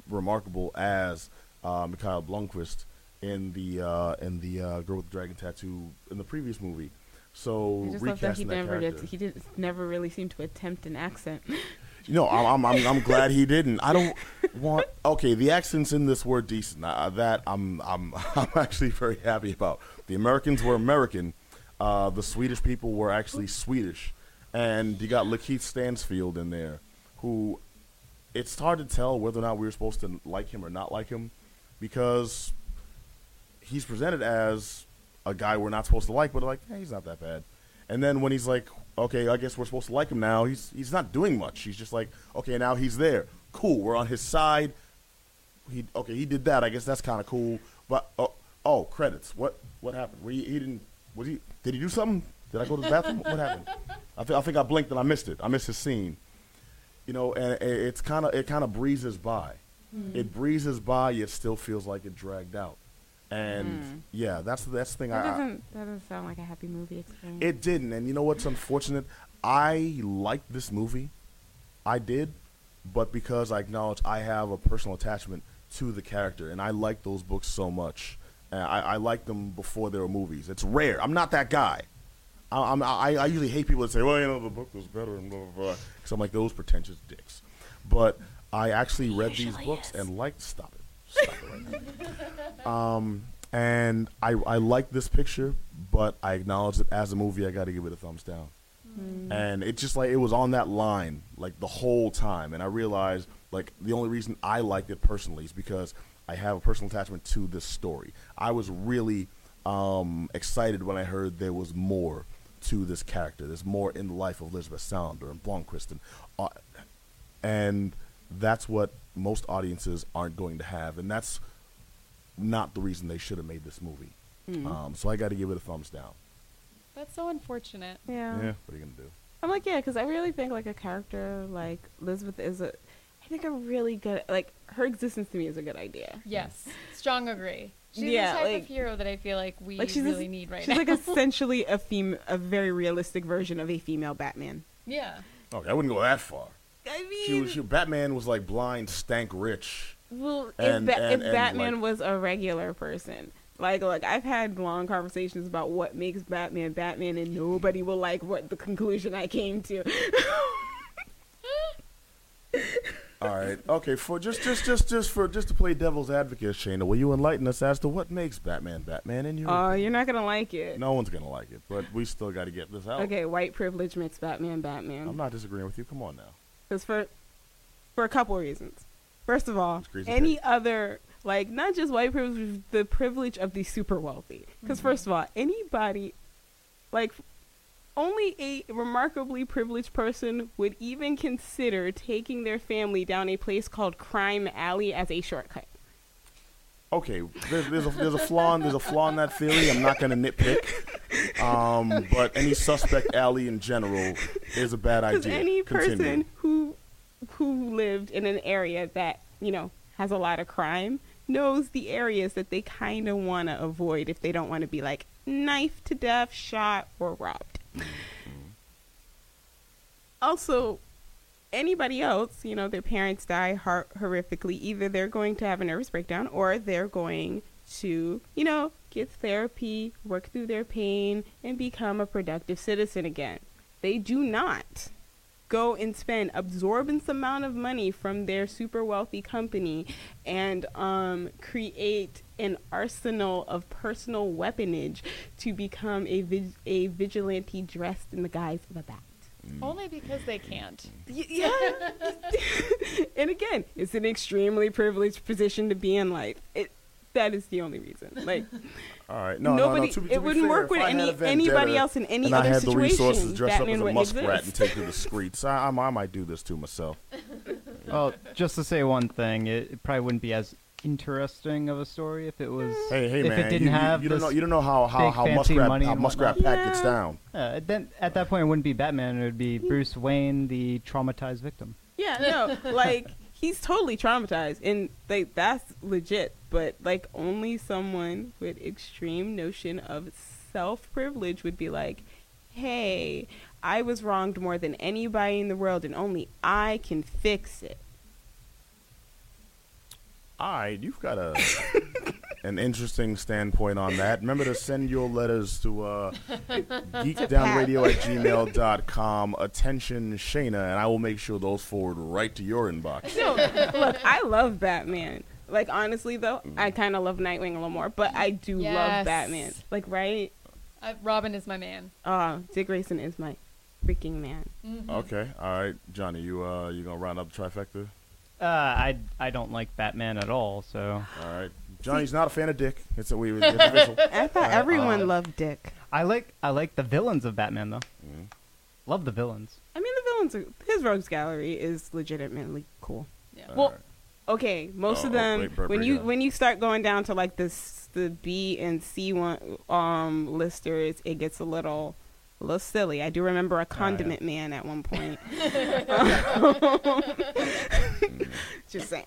remarkable as uh, Mikael Blomkvist in the uh, in the uh, Girl with the Dragon Tattoo in the previous movie. So I just love that he recasting that, never character. did. He did never really seemed to attempt an accent. Know, I'm, I'm, I'm, glad he didn't. I don't want. Okay, the accents in this were decent. Uh, that I'm, I'm, I'm actually very happy about. The Americans were American. Uh, the Swedish people were actually Swedish, and you got Lakeith Stanfield in there, who it's hard to tell whether or not we were supposed to like him or not like him, because he's presented as a guy we're not supposed to like, but like, hey, he's not that bad. And then when he's like, okay, I guess we're supposed to like him now, he's he's not doing much. He's just like, okay, now he's there. Cool, we're on his side. He okay, he did that. I guess that's kind of cool. But oh, oh, credits. What what happened? Were he, he didn't. Was he? Did he do something? Did I go to the bathroom? what happened? I think I think I blinked and I missed it. I missed his scene. You know, and it- it's kind of it kind of breezes by. Hmm. It breezes by, yet still feels like it dragged out. And Mm. yeah, that's that's the thing. That I, doesn't that doesn't sound like a happy movie experience. it didn't, and you know what's unfortunate? I liked this movie, I did, but because I acknowledge I have a personal attachment to the character, and I like those books so much, and I, I liked them before they were movies. It's rare. I'm not that guy. I, I'm, I, I usually hate people that say, "Well, you know, the book was better," and blah blah blah, because I'm like those pretentious dicks. But I actually read these books is. and liked. Stop it. Stop it right now. Um, and I I like this picture, but I acknowledge that as a movie, I got to give it a thumbs down. And it just like it was on that line like the whole time, and I realized like the only reason I liked it personally is because I have a personal attachment to this story. I was really um, excited when I heard there was more to this character. There's more in the life of Lisbeth Salander and Blomkvist, and uh, and that's what most audiences aren't going to have, and that's not the reason they should have made this movie. Mm. Um, so I got to give it a thumbs down. That's so unfortunate. yeah. Yeah, what are you gonna do? I'm like, yeah, because I really think like a character like Lisbeth is a, I think a really good like her existence to me is a good idea. Yes, strong agree. She's Yeah, the type like- of hero that I feel like we Like, she's a- really need right She's now. like essentially a fem- a very realistic version of a female Batman. yeah. Okay, I wouldn't go that far. I She, mean, was- she, Batman was like blind, stank rich. well, and- if, ba- and- if and, Batman like- was a regular person. Like, like I've had long conversations about what makes Batman Batman, and nobody will like what the conclusion I came to. All right, okay. For just, just, just, just for just to play devil's advocate, Shayna, will you enlighten us as to what makes Batman Batman in you? Oh, you're not gonna like it. no one's gonna like it, but we still got to get this out. Okay, white privilege makes Batman Batman. I'm not disagreeing with you. Come on now. Because for for a couple of reasons. First of all, any pig. other like not just white privilege, the privilege of the super wealthy. Because Mm-hmm. first of all, anybody like only a remarkably privileged person would even consider taking their family down a place called Crime Alley as a shortcut. Okay, there's, there's, a, there's a flaw in, there's a flaw in that theory. I'm not gonna nitpick, um, but any suspect alley in general is a bad idea. any Continue. person who who lived in an area that you know has a lot of crime knows the areas that they kind of want to avoid if they don't want to be like knifed to death, shot, or robbed. Also, anybody else, you know, their parents die hor- horrifically. Either they're going to have a nervous breakdown or they're going to, you know, get therapy, work through their pain, and become a productive citizen again. They do not go and spend absorbent amount of money from their super wealthy company and um, create an arsenal of personal weaponage to become a, a vigilante dressed in the guise of a bat. Mm. Only because they can't. Y- yeah. and again, it's an extremely privileged position to be in life. It that is the only reason. Like All right, no, nobody, no, no. To, to it wouldn't fair, work with any anybody else in any and other I had the resources situation. dressed Batman up as a would muskrat and take to the streets. I, I, I might do this to myself. Well, just to say one thing, it, it probably wouldn't be as interesting of a story if it was. Hey, hey, if man, it didn't you, you- have you, don't know you don't know how how, big how muskrat money how muskrat whatnot. Pat gets down. Uh, then at that point, it wouldn't be Batman. It would be Bruce Wayne, the traumatized victim. Yeah, no, like he's totally traumatized, and like that's legit. But like only someone with extreme notion of self privilege would be like, "Hey, I was wronged more than anybody in the world, and only I can fix it." All right, you've got a an interesting standpoint on that. Remember to send your letters to uh, geekdownradio at gmail.com. Attention, Shayna, and I will make sure those forward right to your inbox. No, look, I love Batman. Like honestly, though, I kind of love Nightwing a little more, but I do love Batman. Like, right? Uh, Robin is my man. Uh, Dick Grayson is my freaking man. Okay, all right, Johnny, you uh, you gonna round up the trifecta? Uh, I I don't like Batman at all. So All right, Johnny's not a fan of Dick. It's a we it's official. I thought Uh, everyone uh, loved Dick. I like I like the villains of Batman though. Mhm. Love the villains. I mean, the villains. Are, his rogues gallery is legitimately cool. Yeah. All Well, right. Okay, most Oh, of them wait, when you it down. when you start going down to like this the B and C one um listers, it gets a little a little silly. I do remember a condiment man at one point. Just saying.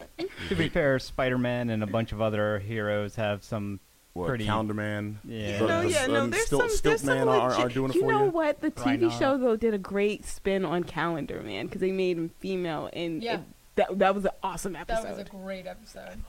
To be fair, Spider-Man and a bunch of other heroes have some. What, pretty- Counterman? Yeah. The- no, the- yeah, no. um, There's Stilt- some, there's Stiltman some are, are doing it you for know you. what? The TV not? show though did a great spin on Calendar Man because they made him female, and Yeah. it- that that was an awesome episode. That was a great episode.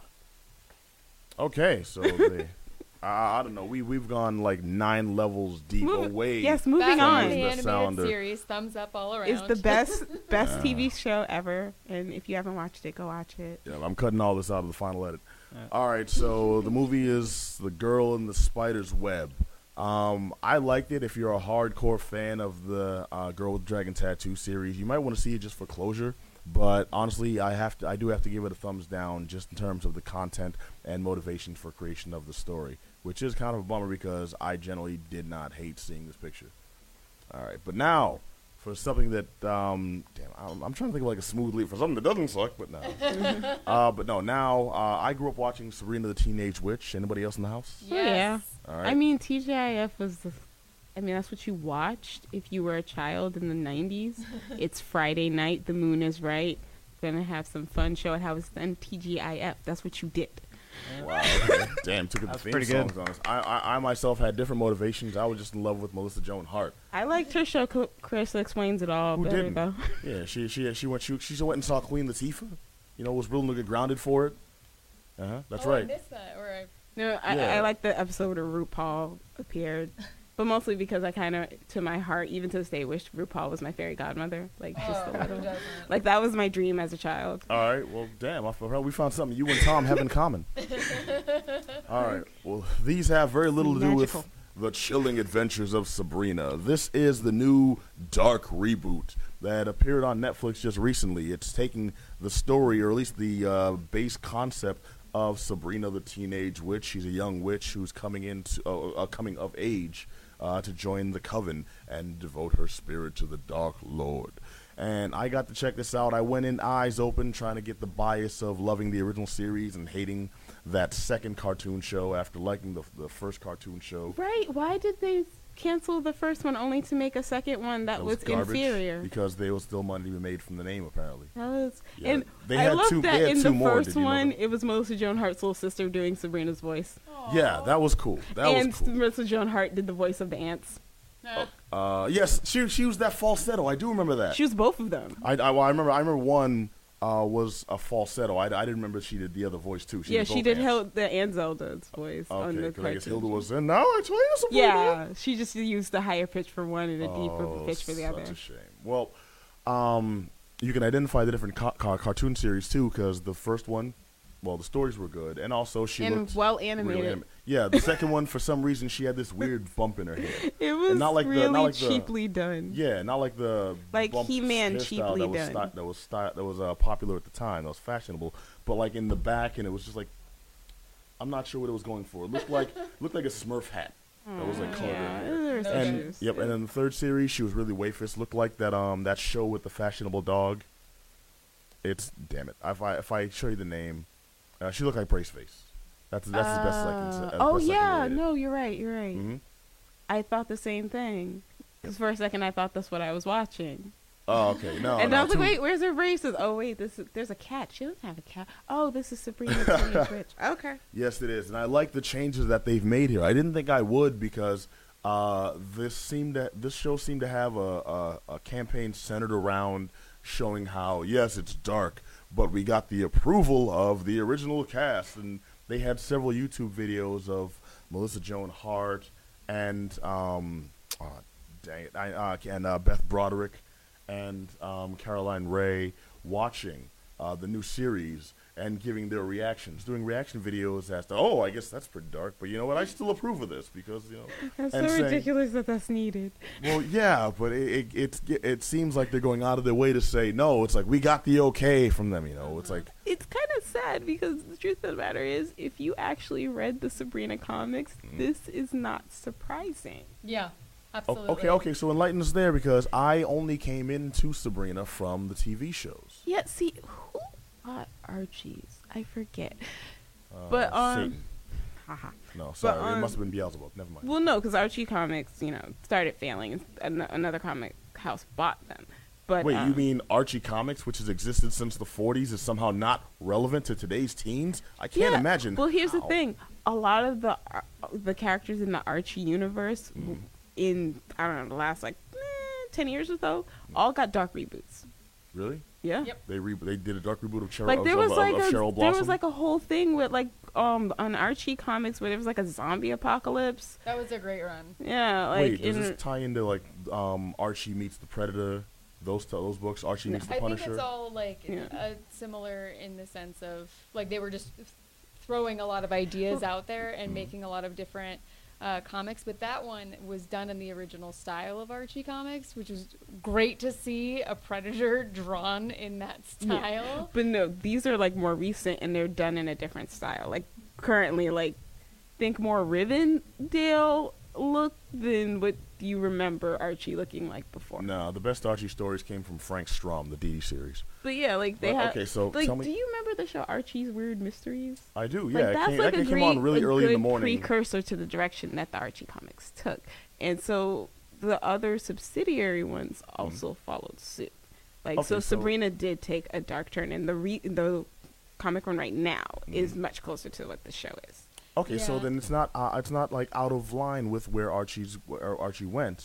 Okay, so the, I, I don't know. We we've gone like nine levels deep Move- away. yes, moving Batman on. From the the animated sounder. series, thumbs up all around. It's the best best Yeah. TV show ever, and if you haven't watched it, go watch it. Yeah, I'm cutting all this out of the final edit. Yeah. All right, so the movie is The Girl in the Spider's Web. Um, I liked it. If you're a hardcore fan of the uh, Girl with Dragon Tattoo series, you might want to see it just for closure. But honestly, I have to. I do have to give it a thumbs down, just in terms of the content and motivation for creation of the story, which is kind of a bummer because I generally did not hate seeing this picture. All right, but now for something that, um, damn, I'm, I'm trying to think of like a smooth leap for something that doesn't suck, but no. uh, but no, now uh, I grew up watching Sabrina the Teenage Witch. Anybody else in the house? Oh, yeah. All right. I mean, TGIF was the. I mean, that's what you watched if you were a child in the '90s. it's Friday night. The moon is right. Gonna have some fun. Show it how it's done. TGIF. That's what you did. wow. Okay. damn, took it the That's theme pretty good. songs on us. I, I, I myself had different motivations. I was just in love with Melissa Joan Hart. I liked her show. Cl- Chris explains it all Who didn't? though. Yeah, she she she went she, she went and saw Queen Latifah. You know, was willing to get grounded for it. Uh huh. That's oh, I right. missed that. Or I, No, I, Yeah. I like the episode where RuPaul appeared, but mostly because I kind of, to my heart, even to this day, wished RuPaul was my fairy godmother. Like just oh, a little. Like that was my dream as a child. All right. Well, damn. I feel we found something you and Tom have in common. All right. Well, these have very little to do with the chilling adventures of Sabrina. This is the new dark reboot that appeared on Netflix just recently. It's taking the story, or at least the uh, base concept of Sabrina the teenage witch. She's a young witch who's coming into uh, uh, coming of age. Uh, to join the coven and devote her spirit to the Dark Lord. And I got to check this out. I went in eyes open, trying to get the bias of loving the original series and hating that second cartoon show after liking the, the first cartoon show. Right? Why did they cancel the first one only to make a second one that, was, garbage inferior? because there was still money to be made from the name, apparently. That was, Yeah, and they I had love two- they that had in two the more, first did know one, it was Melissa Joan Hart's little sister doing Sabrina's voice, Yeah, that was cool. That and was cool. Melissa Joan Hart did the voice of the ants. Uh, yes, she she was that falsetto. I do remember that. She was both of them. I, I, well, I remember I remember one uh, was a falsetto. I, I didn't remember she did the other voice too. She yeah, did she did ants. Hel- the Aunt Zelda's voice on Okay, the because I guess. Hilda was in. Now I tell you something. Yeah, she just used the higher pitch for one and a deeper Oh, pitch for the such other. a shame. Well, um, you can identify the different ca- ca- cartoon series too, because the first one, well, the stories were good, and also she And looked well really animated. anim- yeah, the second one for some reason she had this weird bump in her head. It was not like the- really not like the- cheaply done. Yeah, not like the Like He-Man cheaply that was done. that was that was uh, popular at the time. That was fashionable, but like in the back, and it was just like I'm not sure what it was going for. It looked like looked like a Smurf hat. That was like colored yeah, there And issues. yep, and then the third series, she was really wafist. Looked like that um that show with the fashionable dog. It's damn it. If I if I show you the name, uh, she looked like Braceface. That's that's the best I can say. Uh, oh best can yeah, no, you're right. You're right. Mhm. I thought the same thing. Because for a second I thought that's what I was watching. Oh okay, no. and no, I was like, wait, where's her braces? Oh wait, this is, there's a cat. She doesn't have a cat. Oh, this is Sabrina Teenage Witch. Okay. Yes, it is, and I like the changes that they've made here. I didn't think I would because uh, this seemed to, this show seemed to have a, a, a campaign centered around showing how yes, it's dark, but we got the approval of the original cast, and they had several YouTube videos of Melissa Joan Hart and um, oh, dang it, I, uh, and uh, Beth Broderick and um, Caroline Rhea watching uh, the new series and giving their reactions, doing reaction videos as to, oh, I guess that's pretty dark, but you know what? I still approve of this because you know. That's and so saying- ridiculous that that's needed. Well, yeah, but it, it it it seems like they're going out of their way to say no. It's like we got the okay from them. You know, it's like It's kind of sad because the truth of the matter is, if you actually read the Sabrina comics, Mm-hmm. this is not surprising. Yeah, absolutely. okay, okay. So enlighten us there because I only came into Sabrina from the TV shows. Yeah, see, bought Archie's? I forget. Uh, But, um. No, sorry, it um, must have been Beelzebub. Never mind. Well, no, because Archie Comics, you know, started failing. and Another comic house bought them. But Wait, you um, mean Archie Comics, which has existed since the 40s, is somehow not relevant to today's teens? I can't yeah. imagine. Well, here's the thing: a lot of the Ar- the characters in the Archie universe, Mm-hmm. in I don't know the last like eh, ten years or so, all got dark reboots. Really? Yeah. Yep. They re- they did a dark reboot of Cheryl Like of, there was of- like of a Cheryl there was like a whole thing with like um on Archie comics where there was like a zombie apocalypse. That was a great run. Yeah, like Wait, does in, this tie into like um, Archie meets the Predator? Those t- those books, Archie meets the I Punisher. think it's all like Yeah. uh, similar in the sense of like they were just throwing a lot of ideas out there and making a lot of different uh, comics. But that one was done in the original style of Archie comics, which was great to see a predator drawn in that Yeah. style. But no, these are like more recent and they're done in a different style. Like currently, like think more Riverdale look than what you remember Archie looking like before. no, the best Archie stories came from Frank Strom, the DD series. But yeah, like they have. okay, so like, tell me- do you remember the show Archie's Weird Mysteries? I do, like yeah. it that's came, like that a came great, on really early in the morning. precursor to the direction that the Archie comics took, and so the other subsidiary ones also followed suit. Like Mm-hmm. Okay, so, so- Sabrina did take a dark turn, and the re- the comic run right now is Mm-hmm. much closer to what the show is. Okay, so then it's not uh, it's not like out of line with where Archie's where Archie went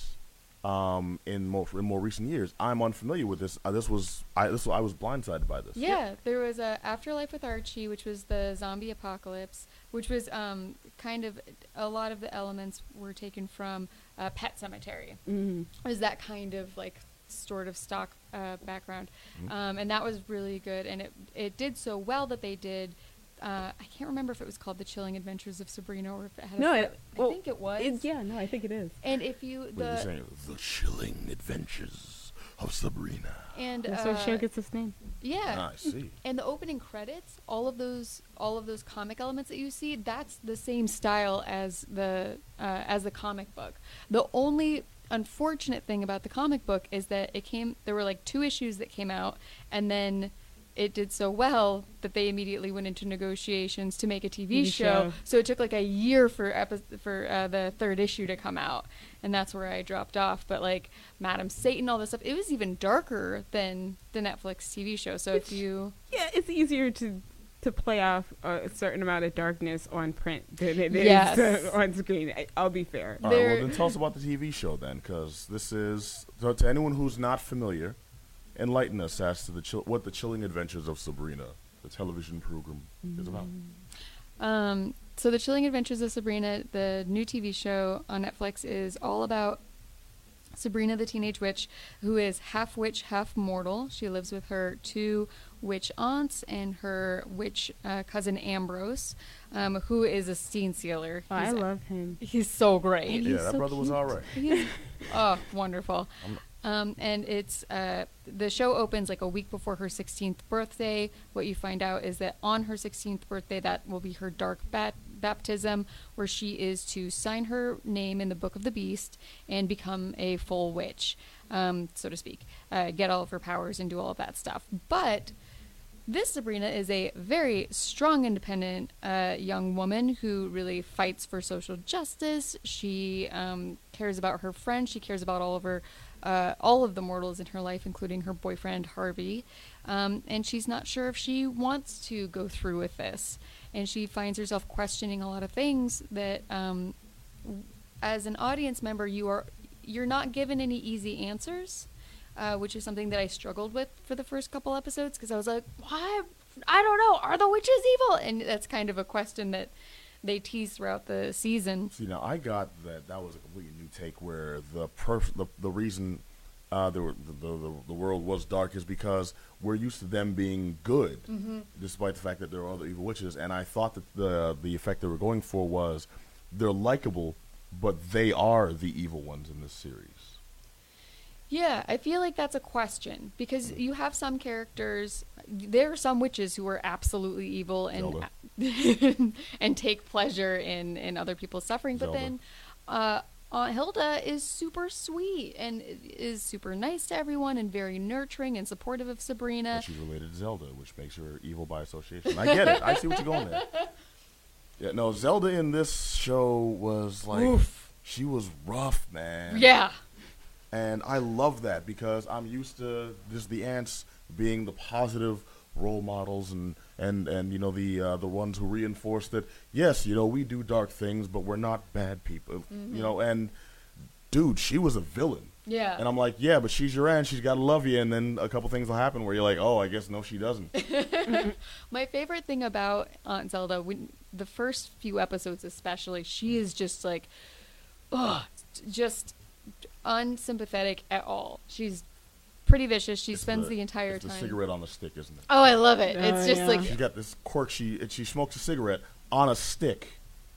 um, in more in more recent years. I'm unfamiliar with this. Uh, this was I this I was blindsided by this. Yeah, there was a Afterlife with Archie, which was the zombie apocalypse, which was um, kind of a lot of the elements were taken from uh, Pet Sematary. Mm-hmm. It was that kind of like sort of stock uh, background, Mm-hmm. um, and that was really good. And it it did so well that they did. Uh, I can't remember if it was called The Chilling Adventures of Sabrina or if it had. No, a, it- well, I think it was. yeah, no, I think it is. And if you Wait, you're the saying the chilling adventures of Sabrina. And That's where uh, show gets its name. yeah, I see. and the opening credits, all of those, all of those comic elements that you see, that's the same style as the uh, as the comic book. The only unfortunate thing about the comic book is that it came. There were like two issues that came out, and then it did so well that they immediately went into negotiations to make a TV TV show. show. So it took like a year for epi- for uh, the third issue to come out, and that's where I dropped off. But like Madam Satan, all this stuff, it was even darker than the Netflix TV show. So if you Yeah, it's easier to to play off a certain amount of darkness on print than it is Yes. on screen. I, I'll be fair. All right, well then tell us about the TV show then, because this is so to anyone who's not familiar, enlighten us as to the chill, what the chilling adventures of Sabrina, the television program, is about. Um, so the Chilling Adventures of Sabrina, the new TV show on Netflix, is all about Sabrina the teenage witch, who is half witch, half mortal. She lives with her two witch aunts and her witch uh, cousin Ambrose, um, who is a scene sealer. Oh, I love him. He's so great. And Yeah, he's that so brother was all right. He's oh wonderful. I'm- Um, and it's uh, the show opens like a week before her 16th birthday. What you find out is that on her 16th birthday, that will be her dark bat- baptism, where she is to sign her name in the Book of the Beast and become a full witch, um, so to speak. Uh, get all of her powers and do all of that stuff. But this Sabrina is a very strong, independent uh, young woman who really fights for social justice. She um, cares about her friends. She cares about all of her, uh, all of the mortals in her life, including her boyfriend Harvey. Um, and she's not sure if she wants to go through with this. And she finds herself questioning a lot of things that, um, as an audience member, you are you're not given any easy answers uh, which is something that I struggled with for the first couple episodes because I was like, why? I don't know. Are the witches evil? And that's kind of a question that they tease throughout the season. See, now I got that that was a completely new take where the perf- the, the reason uh, the, the, the the world was dark is because we're used to them being good, despite the fact that there are other evil witches. And I thought that the the effect they were going for was they're likable, but they are the evil ones in this series. Yeah, I feel like that's a question because you have some characters. There are some witches who are absolutely evil and and take pleasure in in other people's suffering, but then uh, Aunt Hilda is super sweet and is super nice to everyone and very nurturing and supportive of Sabrina. But she's related to Zelda, which makes her evil by association. I get it. I see what you're going there. Yeah, no, Zelda in this show was like Oof. she was rough, man. Yeah. And I love that because I'm used to just the ants being the positive role models and and and you know the uh, the ones who reinforce that yes, you know we do dark things, but we're not bad people. You know, and dude, she was a villain. Yeah. And I'm like, yeah, but she's your aunt. She's got to love you. And then a couple things will happen where you're like, oh, I guess no, she doesn't. My favorite thing about Aunt Zelda, when the first few episodes especially, she is just like, ugh, just unsympathetic at all. She's pretty vicious. She It's spends the, entire it's time. the cigarette on the stick, isn't it? Oh, I love it. Oh, it's just yeah. like She's got this cork. She and she smokes a cigarette on a stick.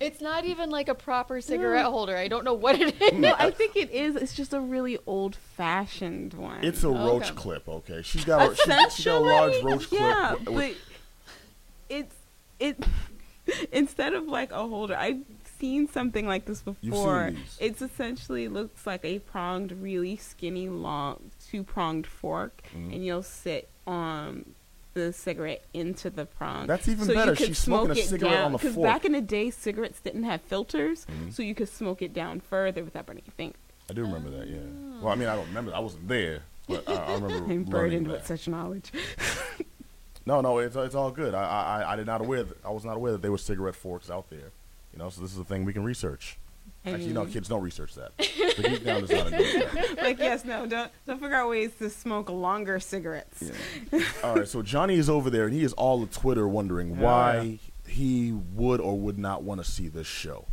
it's not even like a proper cigarette holder. I don't know what it is. No, I think it is. It's just a really old-fashioned one. It's a Okay. roach clip. Okay, she's got a, she's, she's got a large Essentially, roach yeah, clip. wi- but it's it instead of like a holder. I've seen something like this seen before. these. It's essentially looks like a pronged, really skinny, long, two-pronged fork, Mhm. and you'll sit on the cigarette into the prong. That's even so you better. could She's smoking smoke a it cigarette down, on the 'cause fork. back in the day, cigarettes didn't have filters, Mhm. so you could smoke it down further without burning your finger. I do remember that. Yeah. Well, I mean, I don't remember. I wasn't there, but I, I remember I'm learning burdened that. with such knowledge. No, no, it's it's all good. I I I did not aware that I was not aware that there were cigarette forks out there. You know, so this is a thing we can research. I Actually, no, mean- kids don't research that. The geek down does not endorse that. like yes, no, don't don't figure out ways to smoke longer cigarettes. All right, so Johnny is over there, and he is all of Twitter wondering oh, why he would or would not want to see this show.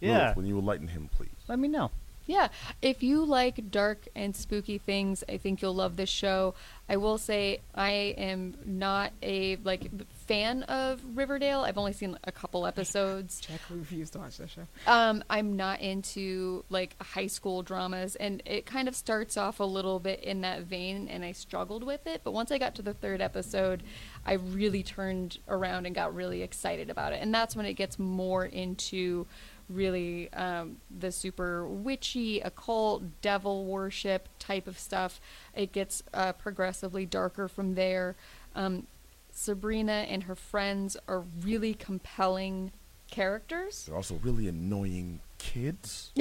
Yeah. Lilith, when you enlighten him, please. Let me know. Yeah, if you like dark and spooky things, I think you'll love this show. I will say I am not a like fan of Riverdale. I've only seen a couple episodes. Jack refused to watch that show. Um, I'm not into like high school dramas, and it kind of starts off a little bit in that vein, and I struggled with it. But once I got to the third episode, I really turned around and got really excited about it, and that's when it gets more into really um, the super witchy, occult, devil worship type of stuff. It gets uh, progressively darker from there. Um, Sabrina and her friends are really compelling characters. They're also really annoying kids.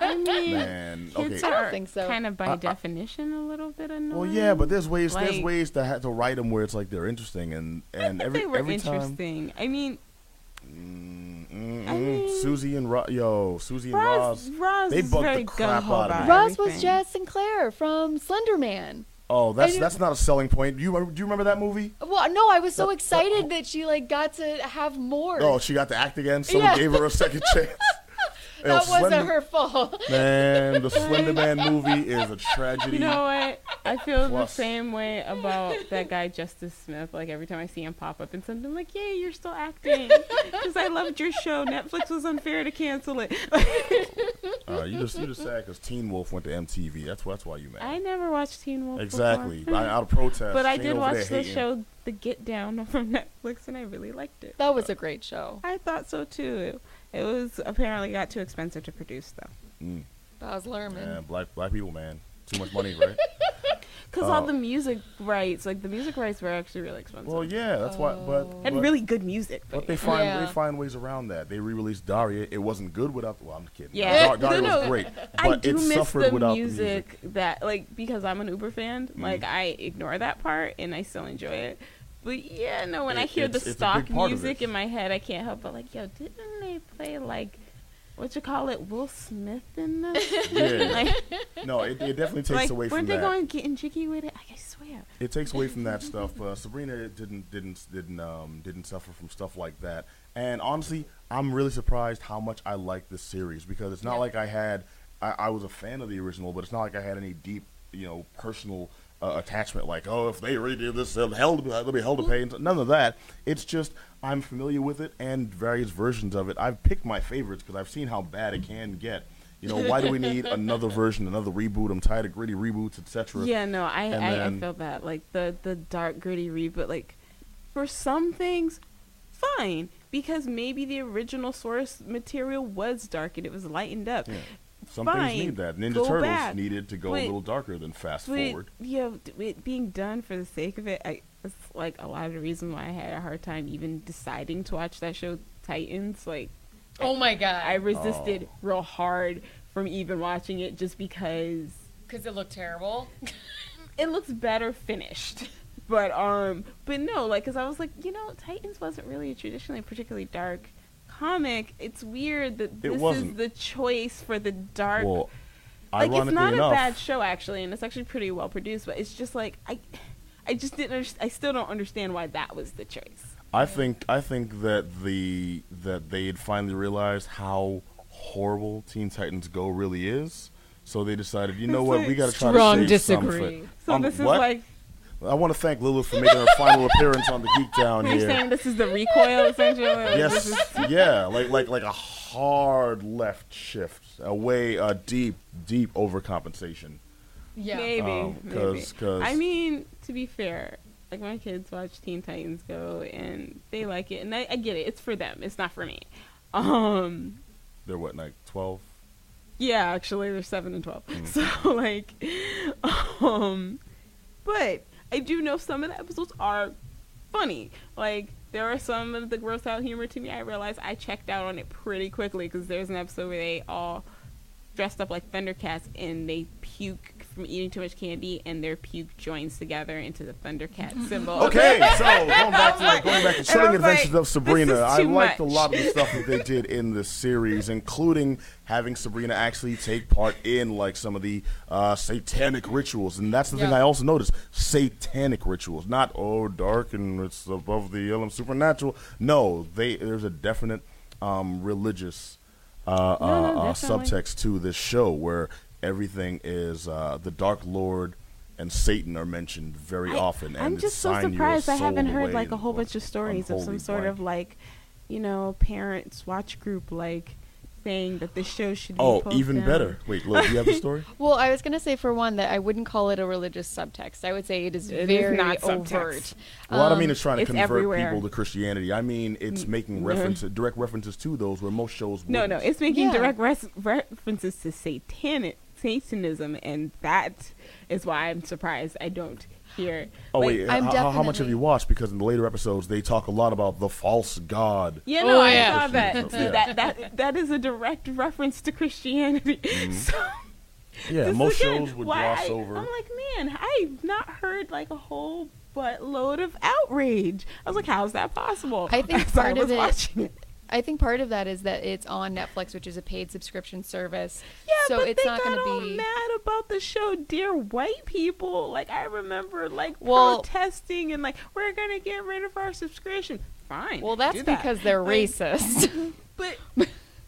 I mean, Man, kids okay. I are think so. kind of by I- I- definition a little bit annoying. Well, yeah, but there's ways there's ways to have to write them where it's like they're interesting and and every they were every time. interesting. I mean, Mm, mm, I mean- Susie and Ro- yo, Susie and Roz, Roz. Roz they is bugged the crap out of about me. Ross was everything. Jazz Sinclair from Slender Man. Oh, that's that's not a selling point. Do you remember, do you remember that movie? Well, no, I was so That- excited that she like got to have more. Oh, she got to act again. Someone Yeah. gave her a second chance. Yo, that wasn't Slender- her fault. Man, the Slender Man movie is a tragedy. You know what? I feel Plus. the same way about that guy Justice Smith. Like every time I see him pop up in something, I'm like, "Yay, you're still acting!" Because I loved your show. Netflix was unfair to cancel it. Uh, you just you just sad because Teen Wolf went to MTV. That's why that's why you mad. I never watched Teen Wolf. exactly. I, out of protest. but I did watch there the show The Get Down from Netflix, and I really liked it. That was a great show. I thought so too. It was apparently got too expensive to produce though. Mm. Baz Luhrmann. Man, black black people, man, too much money, right? Because Oh. all the music rights, like the music rights, were actually really expensive. well, yeah, that's why. But, Oh. and but- really good music. But but- they find Yeah. they find ways around that. They re-released Daria. It wasn't good without. Well, I'm kidding. Yeah. Dar- Daria No, no. was great, but I do it miss suffered the without music, that like because I'm an Uber fan. Mm. Like I ignore that part and I still enjoy it. But yeah, no, when I It- hear the stock big part of music in my head, I can't help but like, yo, didn't they play like what you call it, Will Smith in this? Yeah. like, No, it, it definitely takes like away from weren't they that. going getting jiggy with it? I swear. it takes away from that stuff. Uh, Sabrina didn't didn't didn't um didn't suffer from stuff like that. And honestly, I'm really surprised how much I like this series because it's not Yeah. like I had I, I was a fan of the original, but it's not like I had any deep you know personal. Uh, attachment like oh if they redo this they'll hell they'll be held to pay none of that. It's just I'm familiar with it and various versions of it. I've picked my favorites because I've seen how bad it can get. You know why do we need another version another reboot? I'm tired of gritty reboots etc Yeah, no, I I, I feel that like the the dark gritty reboot. Like for some things, fine because maybe the original source material was dark and it was lightened up. Yeah. Some Fine, things need that. Ninja go Turtles back. needed to go a little darker than fast But forward. you know, d- it being done for the sake of it, I it's like a lot of the reason why I had a hard time even deciding to watch that show, Titans. Like oh my god. I resisted Oh. real hard from even watching it just because Because it looked terrible. it looks better finished. But um, but no, like, cause I was like, you know, Titans wasn't really traditionally particularly dark comic. It's weird that this is wasn't. the choice for the dark. Well, like, it's not enough, a bad show actually, and it's actually pretty well produced. But it's just like I, I just didn't. Underst- I still don't understand why that was the choice. I think I think that the that they had finally realized how horrible Teen Titans Go really is. So they decided, you know It's what, like- we got to try Strong to save some of disagree. it. So Um, this is what? like I want to thank Lilith for making her final appearance on the Geek Down you're here. saying this is the recoil essentially. Yes, is- yeah, like like like a hard left shift, away, a deep deep overcompensation. Yeah. Maybe, Um, maybe. 'cause- 'cause- I mean, to be fair, like my kids watch Teen Titans Go and they like it, and I, I get it. It's for them. It's not for me. Um, They're what, like twelve? yeah, actually, they're seven and twelve. Mm. So like, um, but I do know some of the episodes are funny. Like there are some of the gross out humor to me. I realized I checked out on it pretty quickly because there's an episode where they all dressed up like Thundercats and they puke from eating too much candy, and their puke joins together into the Thundercat symbol. Okay, so going back to like, going back to And Chilling Adventures like, of Sabrina, I too liked a lot of the stuff that they did in the series, including having Sabrina actually take part in like some of the uh, satanic rituals, and that's the thing I also noticed: satanic rituals, not oh dark and it's above the element supernatural. No, they there's a definite um, religious uh, No, uh, no, uh, definitely. subtext to this show where everything is uh, the Dark Lord and Satan are mentioned very I- often. And I'm just so surprised I haven't heard like a whole bunch of stories of some sort blank. of like, you know, parents watch group like saying that this show should be. Oh, even down. better. Wait, look, do you have a story? Well, I was gonna say for one that I wouldn't call it a religious subtext. I would say it is It is very not subtext. overt. Well, I don't Um, mean it's trying to it's convert everywhere. people to Christianity. I mean it's making references, direct references to those where most shows. No, no, it's making Yeah. direct res- references to satanic Satanism, and that is why I'm surprised I don't hear. Oh like- wait, I'm how, how- how much have you watched? Because in the later episodes, they talk a lot about the false god. Yeah, no, Oh, I yeah. saw that. Yeah. See, that that that is a direct reference to Christianity. Mm-hmm. So Yeah, this most again, shows would gloss I, over. I'm like, man, I've not heard like a whole buttload of outrage. I was like, how is that possible? I think As part I of it- watching it. I think part of that is that it's on Netflix, which is a paid subscription service. Yeah, so but it's they not got all be. mad about the show Dear White People. Like I remember like Well- protesting and like we're gonna get rid of our subscription. Fine. Well, that's that. because they're Like, racist. But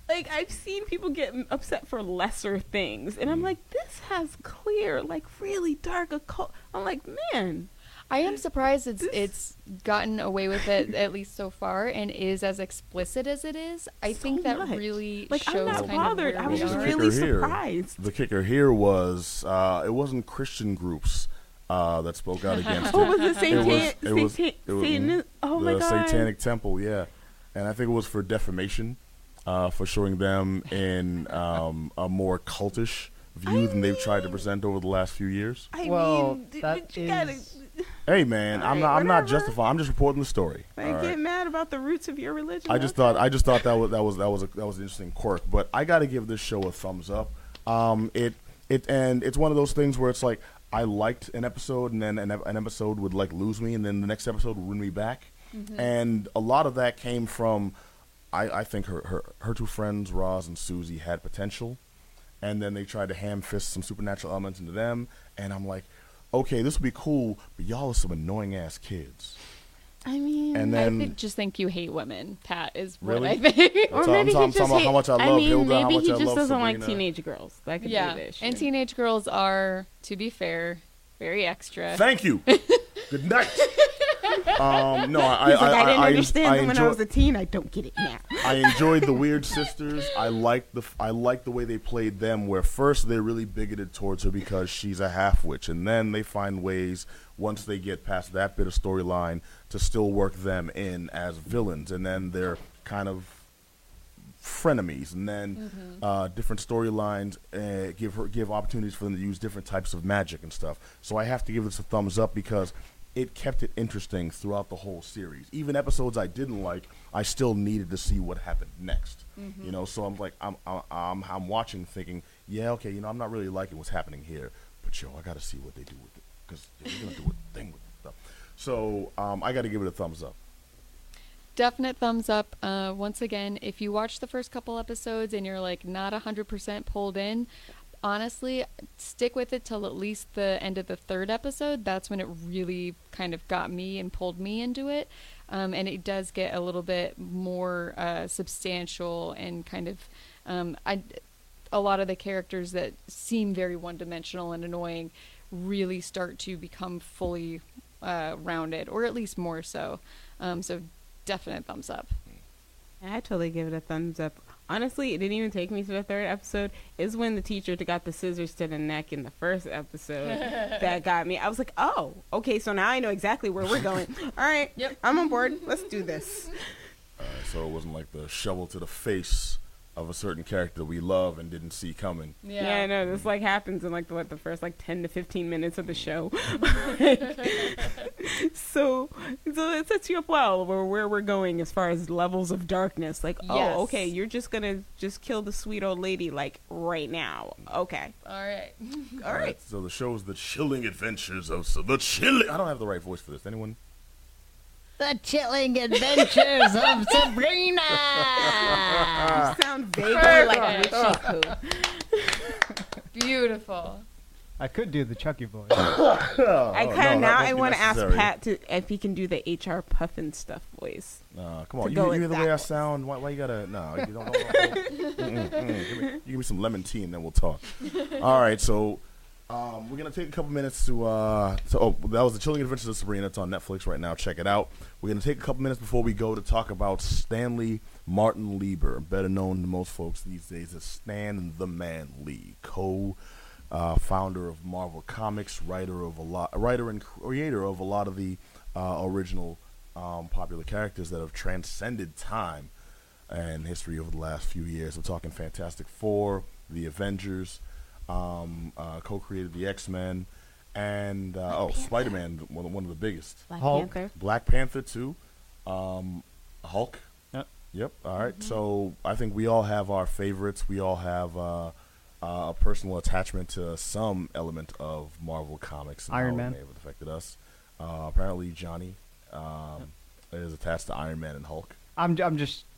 like I've seen people get upset for lesser things, and I'm mm. like, this has clear, like really dark occult. I'm like, man, I am surprised it's it's gotten away with it at least so far and is as explicit as it is. I So think that much. really like shows I'm not kind bothered. of where I was just are. really here. surprised. The kicker here was uh, it wasn't Christian groups uh, that spoke out against What it. was the It was- satan? it was- satan- it was- satan- oh my the god! Satanic Temple, yeah, and I think it was for defamation, uh, for showing them in um, a more cultish view I than they've tried to present over the last few years. I Well, mean, d- that but you gotta is- Hey, man, I'm not. I'm not justifying. I'm just reporting the story. like, right? get mad about the roots of your religion. I just okay? thought I just thought that was that was that was a, that was an interesting quirk. But I got to give this show a thumbs up. Um, it it and it's one of those things where it's like I liked an episode and then an, an episode would like lose me and then the next episode would win me back. And a lot of that came from I, I think her, her her two friends Roz and Susie had potential, and then they tried to ham fist some supernatural elements into them. And I'm like, okay, this would be cool, but y'all are some annoying ass kids. I mean, And I then think, just think you hate women, Pat, is what Really? I think. or So I'm maybe talking- he just talking about hate, how much I I love mean, Hilda, how maybe much he I just doesn't like teenage girls. That could yeah, be the issue. and teenage girls are, to be fair, very extra. Thank you. Good night. um, no, I, He's like, I, didn't I, understand I them when I was a teen. I don't get it now. I enjoyed the weird sisters. I liked the I liked the way they played them. Where first they're really bigoted towards her because she's a half witch, and then they find ways once they get past that bit of storyline to still work them in as villains, and then they're kind of frenemies, and then uh, different storylines uh, give her give opportunities for them to use different types of magic and stuff. So I have to give this a thumbs up because it kept it interesting throughout the whole series. Even episodes I didn't like, I still needed to see what happened next. You know, so I'm like, I'm, I'm, I'm, I'm watching, thinking, yeah, okay, you know, I'm not really liking what's happening here, but yo, I got to see what they do with it because they're gonna do a thing with stuff. So um, I got to give it a thumbs up. Definite thumbs up. Uh, once again, if you watch the first couple episodes and you're like not 100% pulled in, honestly, stick with it till at least the end of the third episode. That's when it really kind of got me and pulled me into it. Um, and it does get a little bit more uh, substantial and kind of. Um, I, a lot of the characters that seem very one dimensional and annoying really start to become fully uh, rounded, or at least more so. Um, so definite thumbs up. I totally give it a thumbs up. Honestly, it didn't even take me to the third episode. Is when the teacher got the scissors to the neck in the first episode that got me. I was like, oh, okay, so now I know exactly where we're going. All right, Yep. I'm on board. Let's do this. Uh, so it wasn't like the shovel to the face of a certain character we love and didn't see coming. Yeah, I know. This like happens in like the, what the first like ten to fifteen minutes of the show. so, so it sets you up well where where we're going as far as levels of darkness. Like, oh, Yes. oh, okay, you're just gonna just kill the sweet old lady like right now. Okay, All right. all right. So the show is the chilling adventures of Sa- the chilling. I don't have the right voice for this. Anyone? The chilling adventures of Sabrina. You sound vaguely like Perfect. Richie Poo. Beautiful. I could do the Chucky voice. I Oh, kind of no, now I want to ask. Pat to if he can do the HR Pufnstuf voice. Uh, come on, you, go you hear the that way I sound? Why, why you gotta? No, you don't. don't, don't. Mm-mm, mm-mm. Give me- you give me some lemon tea and then we'll talk. All right, so um, we're gonna take a couple minutes to. Uh, to oh, that was the Chilling Adventures of Sabrina. It's on Netflix right now. Check it out. We're gonna take a couple minutes before we go to talk about Stanley Martin Lieber, better known to most folks these days as Stan the Man Lee, co. Uh, founder of Marvel Comics, writer of a lot, writer and creator of a lot of the uh, original um, popular characters that have transcended time and history over the last few years. We're talking Fantastic Four, the Avengers, um, uh, co-created the X Men, and uh, oh, Spider Man, one, one of the biggest. Black Hulk. Panther. Black Panther too, um, Hulk. Yep. Yep. All right. So I think we all have our favorites. We all have uh, uh, a personal attachment to some element of Marvel comics. And Iron how it Man. may have affected us. Uh, apparently, Johnny um, is attached to Iron Man and Hulk. I'm I'm just, lab-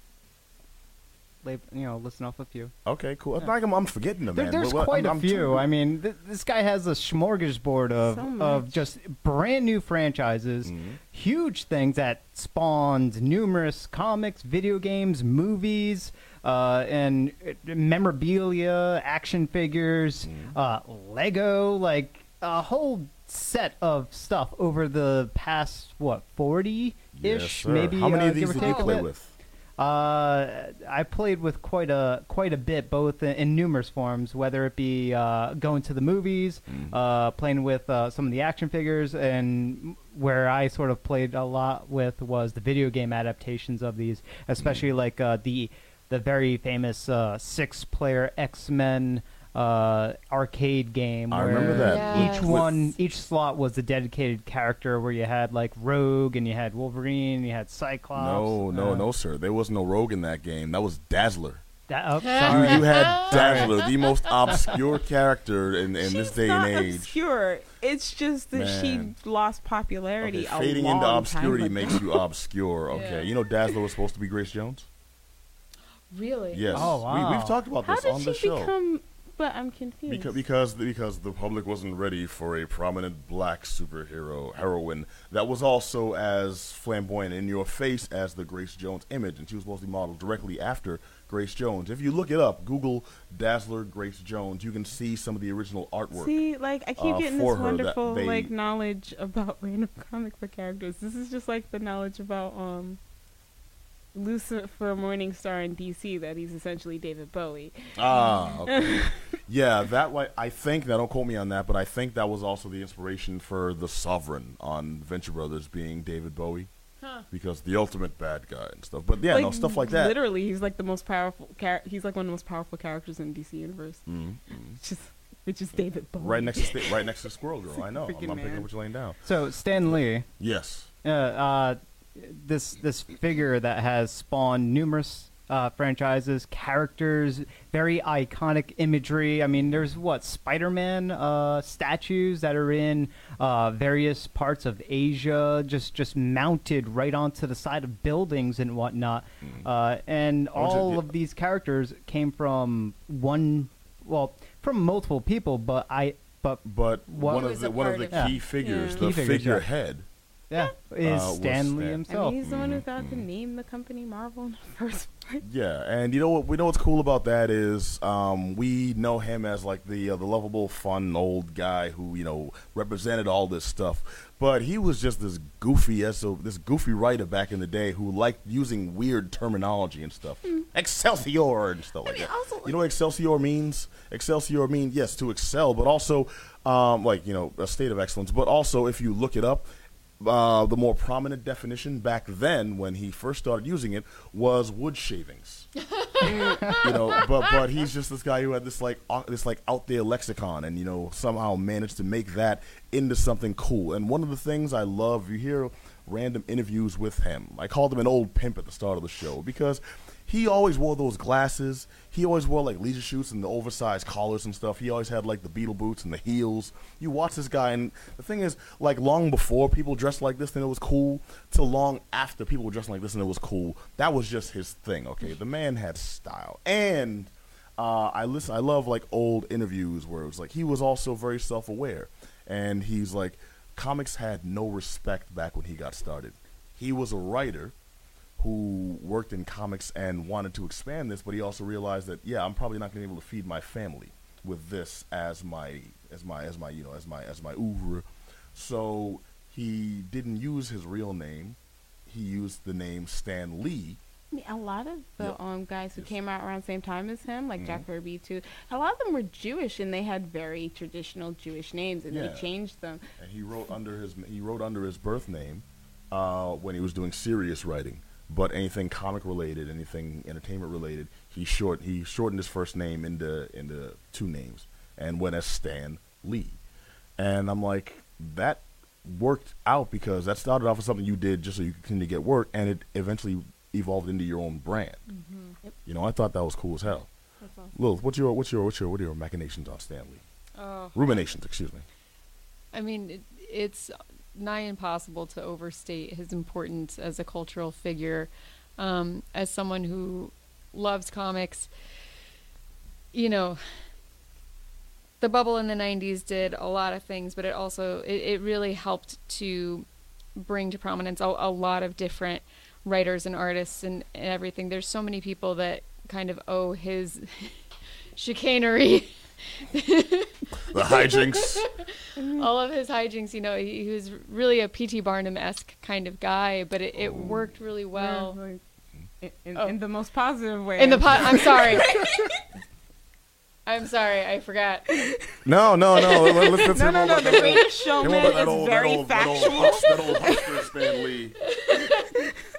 you know, listen off a few. Okay, cool. It's not like I'm, I'm forgetting them, There, man. there's but quite I'm- a I'm few. trying- I mean, th- this guy has a smorgasbord of So of just brand new franchises, Mhm. huge things that spawned numerous comics, video games, movies, uh, and uh, memorabilia, action figures, Mhm. uh, Lego, like a whole set of stuff over the past what forty ish, sir. maybe. How many uh, of these give did you play bit. with? Uh, I played with quite a quite a bit, both in, in numerous forms. Whether it be uh, going to the movies, Mm. uh, playing with uh, some of the action figures, and where I sort of played a lot with was the video game adaptations of these, especially Mm. like uh, the the very famous uh, six player X Men uh, arcade game. I where remember that. Yes. Each With- one, each slot was a dedicated character where you had like Rogue and you had Wolverine, and you had Cyclops. No, no, uh, no, sir. There was no rogue in that game. That was Dazzler. That, oh, You, sorry. you had Dazzler, the most obscure character in, in this She's day not and age. obscure. It's just that Man. she lost popularity. Okay, a fading long into obscurity ago. makes you obscure. Okay, Yeah. you know Dazzler was supposed to be Grace Jones. Really? Yes. Oh, we, wow. we've talked about How this on the show. How did she become? But I'm confused. Because, because because the public wasn't ready for a prominent black superhero heroine that was also as flamboyant in your face as the Grace Jones image, and she was supposed to be modeled directly after Grace Jones. If you look it up, Google Dazzler Grace Jones, you can see some of the original artwork. See, like I keep uh, getting this wonderful they- like knowledge about random comic book characters. This is just like the knowledge about um Lucifer Morningstar in DC that he's essentially David Bowie. Ah, okay. yeah, that way. I think now don't quote me on that, but I think that was also the inspiration for the Sovereign on Venture Brothers being David Bowie Huh. because the ultimate bad guy and stuff. But yeah, no stuff like that. Literally, he's like the most powerful. Char- he's like one of the most powerful characters in DC universe, Mm, mm. which is which is David Bowie. Right next to sta- right next to Squirrel Girl. I know. I'm, I'm picking man. up what you're laying down. So Stan Lee, Yes. uh, uh, this this figure that has spawned numerous uh, franchises, characters, very iconic imagery. I mean, there's what Spider-Man uh, statues that are in uh, various parts of Asia, just just mounted right onto the side of buildings and whatnot. Uh, and I want you- all yeah. of these characters came from one, well, from multiple people, but I. But But one of the one of the key figures, the Key yeah. figurehead. Yeah, is Uh, was Stan Lee Stan. himself. and he's the one who Mhm, got to name the company Marvel in the first place. Yeah, and you know what? We know what's cool about that is um, we know him as like the uh, the lovable, fun old guy who you know represented all this stuff. But he was just this goofy so this goofy writer back in the day who liked using weird terminology and stuff, Excelsior and stuff like mean, that. also, you know what Excelsior means? Excelsior means yes to excel, but also um, like you know a state of excellence. But also if you look it up, uh, the more prominent definition back then when he first started using it was wood shavings. you know, but but he's just this guy who had this like au- this like out there lexicon, and you know somehow managed to make that into something cool. And one of the things I love, you hear random interviews with him. I called him an old pimp at the start of the show because he always wore those glasses. He always wore like leisure suits and the oversized collars and stuff. He always had like the beetle boots and the heels. You watch this guy, and the thing is, like long before people dressed like this and it was cool, to long after people were dressed like this and it was cool. That was just his thing. Okay, the man had style, and uh, I listen. I love like old interviews where it was like he was also very self-aware, and he's like, comics had no respect back when he got started. He was a writer who worked in comics and wanted to expand this, but he also realized that yeah, I'm probably not going to be able to feed my family with this as my as my as my you know as my as my oeuvre. So he didn't use his real name. He used the name Stan Lee. I mean, a lot of the Yep. um guys who Yes. came out around the same time as him, like Jack Mhm. Kirby too, a lot of them were Jewish and they had very traditional Jewish names, and Yeah. they changed them. and he wrote under his he wrote under his birth name uh, when he was doing serious writing. But anything comic related, anything entertainment related, he short he shortened his first name into into two names and went as Stan Lee. And I'm like, that worked out because that started off as something you did just so you could continue to get work, and it eventually evolved into your own brand. Mm-hmm. Yep. You know, I thought that was cool as hell. Awesome. Lil, what's your what's your what's your what are your machinations on Stan Lee? Oh, Ruminations, excuse me. I mean, it, it's nigh impossible to overstate his importance as a cultural figure. Um, as someone who loves comics, you know, the bubble in the 90s did a lot of things, but it also, it, it really helped to bring to prominence a, a lot of different writers and artists and, and everything. There's so many people that kind of owe his chicanery The hijinks. all of his hijinks, you know, he, he was really a P.T. Barnum esque kind of guy, but it, it oh. worked really well. Yeah, like, in, in, Oh. in the most positive way. In the pot, I'm sorry. I'm sorry, I forgot. No, no, no. Let, let, let's no, no, no. The Greatest Showman won't let that is old, very that old, that old, factual. that old Husker Stan Lee.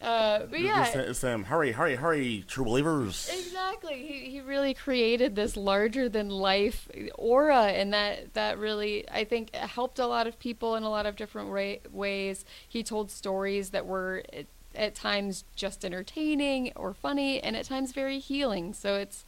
Uh, but yeah, It's Sam, hurry, hurry, hurry, true believers. exactly. He he really created this larger than life aura, and that that really I think helped a lot of people in a lot of different way, ways. He told stories that were at, at times just entertaining or funny, and at times very healing. So it's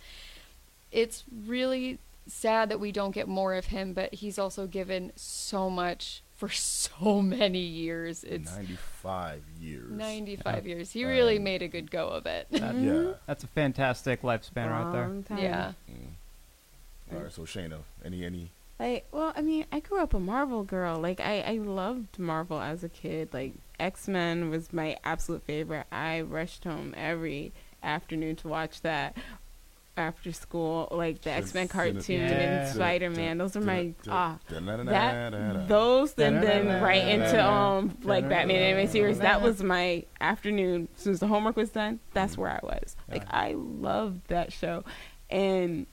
it's really sad that we don't get more of him, but he's also given so much for so many years. It's 95 years. 95 years. He really Um, made a good go of it. That- Yeah. That's a fantastic lifespan right there. Time. yeah. All right, so Shayna, any, any? Like, well, I mean, I grew up a Marvel girl. Like, I, I loved Marvel as a kid. Like, X Men was my absolute favorite. I rushed home every afternoon to watch that after school. Like, the X Men cartoon Yeah. and Spider Man. Those are my, ah. That, That, those, and then right into, um, like, Batman animated series. That was my afternoon. As soon as the homework was done, that's where I was. Like, I loved that show. And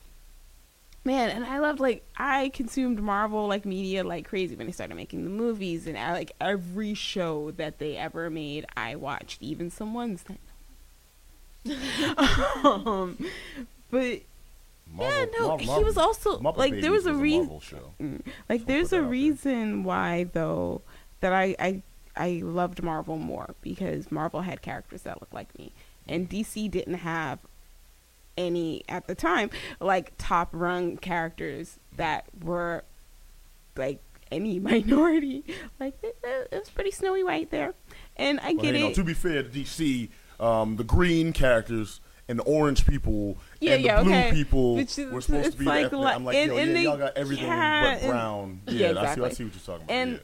man and i loved like i consumed marvel like media like crazy when they started making the movies and I, like every show that they ever made i watched even some ones that um but yeah no he was also like there was a reason Marvel show. Mm. like So there's a out there. reason why though that I, I I loved Marvel more because Marvel had characters that looked like me and DC didn't have any at the time like top rung characters that were like any minority like it, it was pretty snowy white there and I Well, get you know, it to be fair to DC, um, the green characters and the orange people Yeah, and the blue okay. people Which is- were supposed to be like ethnic. I'm like, and- yo, and yeah, they- y'all got everything yeah, but and- brown. Yeah, Yeah, I, see, I exactly. see what you're talking about. And- yeah.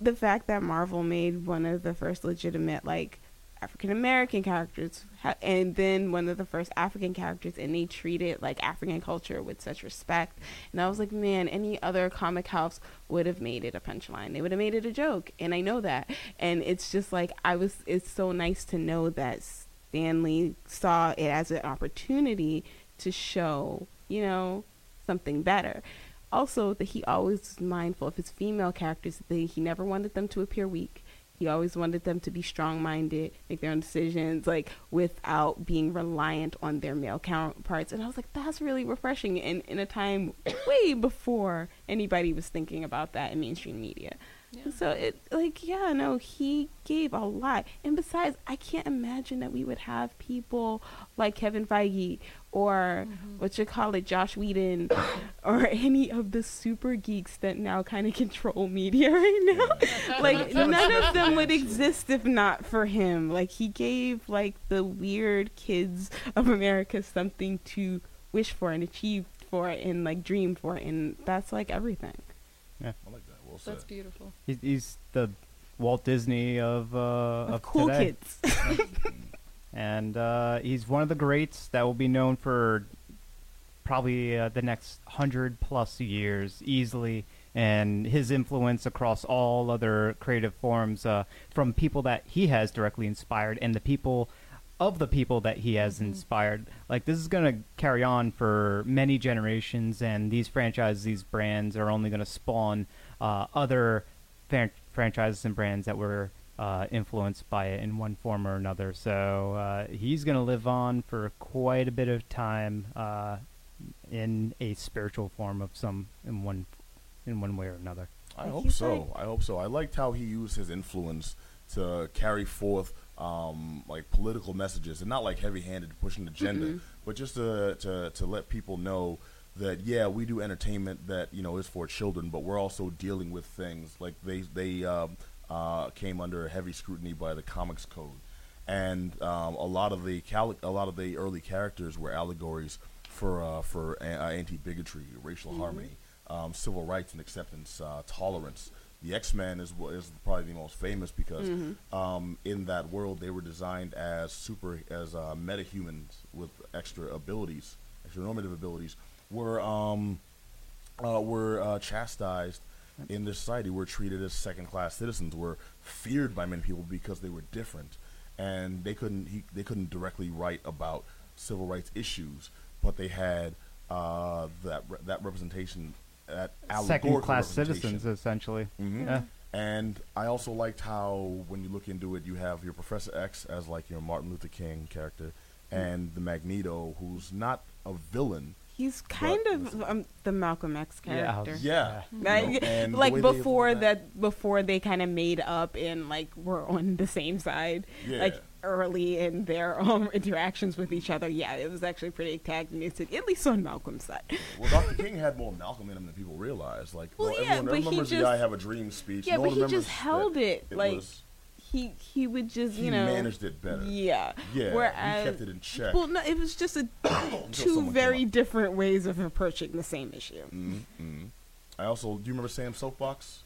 the fact that Marvel made one of the first legitimate like African American characters, and then one of the first African characters, and they treated like African culture with such respect. And I was like, man, any other comic house would have made it a punchline. They would have made it a joke, and I know that. And it's just like I was. It's so nice to know that Stan Lee saw it as an opportunity to show, you know, something better. Also that he always was mindful of his female characters that he never wanted them to appear weak. He always wanted them to be strong-minded make their own decisions like without being reliant on their male counterparts. And i was like that's really refreshing in, in a time way before anybody was thinking about that in mainstream media Yeah. so it like yeah no he gave a lot. And besides i can't imagine that we would have people like kevin feige or mm-hmm. what you call it joss whedon or any of the super geeks that now kind of control media right now. Like none of them would exist if not for him. Like he gave like the weird kids of america something to wish for and achieve for and like dream for, and that's like everything. I like that. Well. That's beautiful. He's, he's the Walt Disney of uh, Of of cool today. kids. and uh, he's one of the greats that will be known for probably uh, the next hundred plus years easily. And his influence across all other creative forms, uh, from people that he has directly inspired, and the people of the people that he has inspired. Like this is going to carry on for many generations, and these franchises, these brands, are only going to spawn uh, other fran- franchises and brands that were uh, influenced by it in one form or another. So uh, he's going to live on for quite a bit of time uh, in a spiritual form of some in one in one way or another. I hope so. like- I hope so. I liked how he used his influence to carry forth um, like political messages and not like heavy-handed pushing an agenda, but just to, to to let people know that yeah, we do entertainment that you know is for children, but we're also dealing with things like they they um, uh, came under heavy scrutiny by the Comics Code, and um, a lot of the cal- a lot of the early characters were allegories for uh, for a- uh, anti-bigotry, racial harmony, um, civil rights and acceptance, uh, tolerance. The X Men is is probably the most famous because um, in that world they were designed as super as uh, metahumans with extra abilities, extra normative abilities, were um, uh, were uh, chastised in this society. Were treated as second class citizens. Were feared by many people because they were different, and they couldn't he, they couldn't directly write about civil rights issues, but they had uh, that re- that representation. That second class citizens, essentially. Mhm. Yeah. And I also liked how, when you look into it, you have your Professor X as like your Martin Luther King character, and the Magneto, who's not a villain. He's kind But- of um, the Malcolm X character. Yeah, Like, you know, and like before evolved that, before they kind of made up and like were on the same side, Yeah. like early in their um interactions with each other. Yeah, it was actually pretty antagonistic, at least on Malcolm's side. Well, Dr. King had more Malcolm in him than people realize. Like, Well, well, yeah, everyone but he remembers the just- "I Have a Dream" speech. Yeah, no but one he just held that it, like, was, He he would just he you know managed it better. Yeah. Yeah, Whereas, he kept it in check. Well, no, it was just a two very different ways of approaching the same issue. Mm-hmm. I also do you remember Stan Soapbox?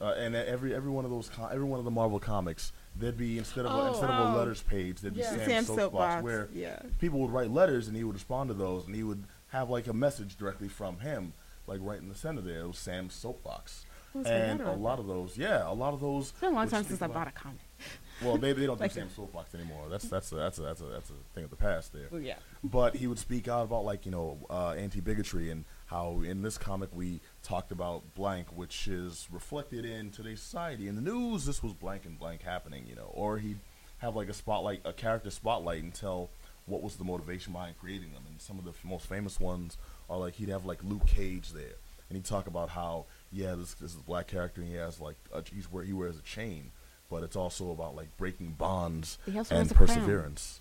Uh, and every every one of those com- every one of the Marvel comics, there'd be instead of a, Oh. instead of a Oh. letters page, there'd be Yeah. Stan, Stan Soapbox, Soapbox, where yeah. people would write letters and he would respond to those and he would have like a message directly from him, like right in the center there. It was Stan's Soapbox. And a lot of those, yeah, a lot of those. It's been a long time since I bought a comic. Well, maybe they don't do Like- Stan's Soapbox anymore. That's that's a, that's a, that's a that's a thing of the past there Well, yeah. but he would speak out about like you know uh, anti-bigotry and how in this comic we talked about blank which is reflected in today's society in the news this was blank and blank happening you know or he'd have like a spotlight a character spotlight and tell what was the motivation behind creating them and some of the f- most famous ones are like he'd have like luke cage there and he'd talk about how yeah this, this is a black character and he has like a, he's where he wears a chain but it's also about like breaking bonds and wears crown. perseverance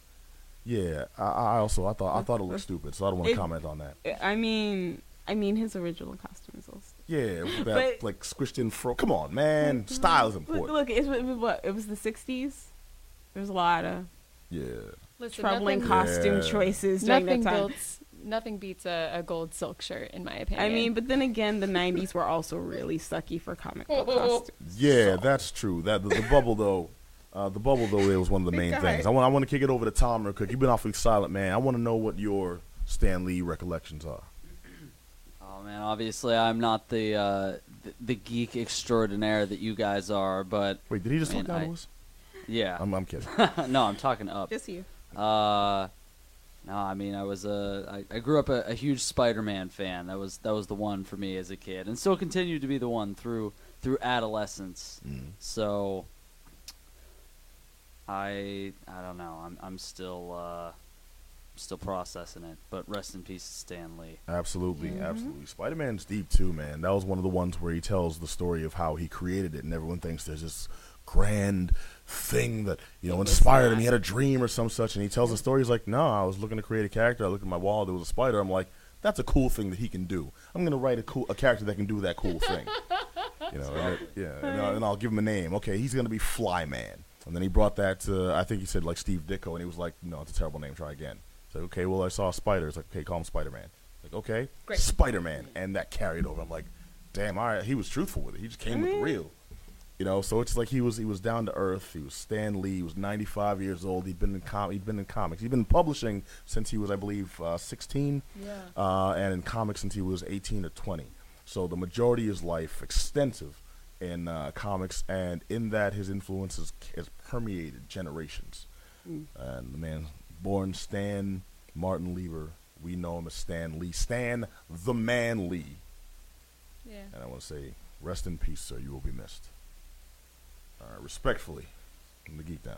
yeah, I, I also I thought I thought it looked stupid, so I don't want to comment on that. I mean, I mean, his original costume is also. Yeah, that But- like squished in fro. Come on, man, mm-hmm. style is Look, important. look it was what? It was the '60s. There was a lot of Yeah, Listen, troubling nothing, costume Yeah. choices during nothing that time. builds, nothing beats a, a gold silk shirt, in my opinion. I mean, but then again, the '90s were also really sucky for comic book costumes. yeah, that's true. That the, the bubble though, uh, the bubble though, it was one of the main Go things. I want I want to kick it over to Tom real quick. You've been awfully silent, man. I want to know what your Stan Lee recollections are. Oh man, obviously I'm not the, uh, the the geek extraordinaire that you guys are, but Wait, did he just Man, talk down I- to us? yeah. I'm, I'm kidding. no, I'm talking up. Just you. Uh, no, I mean I was a I, I grew up a, a huge Spider-Man fan. That was that was the one for me as a kid, and still continued to be the one through through adolescence. Mm. So I I don't know. I'm I'm still uh, still processing it. But rest in peace, Stan Lee. Absolutely, absolutely. Spider Man's deep too, man. That was one of the ones where he tells the story of how he created it, and everyone thinks there's this grand thing that you know inspired him. He had a dream or some such, and he tells the story. He's like, "No, I was looking to create a character. I looked at my wall. There was a spider. I'm like, that's a cool thing that he can do. I'm gonna write a cool a character that can do that cool thing. you know, and it- yeah, and, I'll, and I'll give him a name. Okay, he's gonna be Flyman. And then he brought that to I think he said like Steve Ditko, and he was like, "No, it's a terrible name. Try again." It's like, okay, well, I saw a spider. It's like, okay, call him Spider Man. Like, okay, Great. Spider Man, and that carried over. I'm like, damn, all right, he was truthful with it. He just came with the real. You know, so it's like he was he was down to earth. He was Stan Lee. He was 95 years old. He'd been in com- he'd been in comics. He'd been publishing since he was, I believe, uh, 16, Yeah. uh, and in comics since he was 18 or 20. So the majority of his life, extensive in uh, comics, and in that his influence has, has permeated generations. And the man, born Stan Martin Lieber, we know him as Stan Lee. Stan the Man Lee. Yeah. And I want to say, rest in peace, sir. You will be missed. All right, respectfully, from the Geek Down.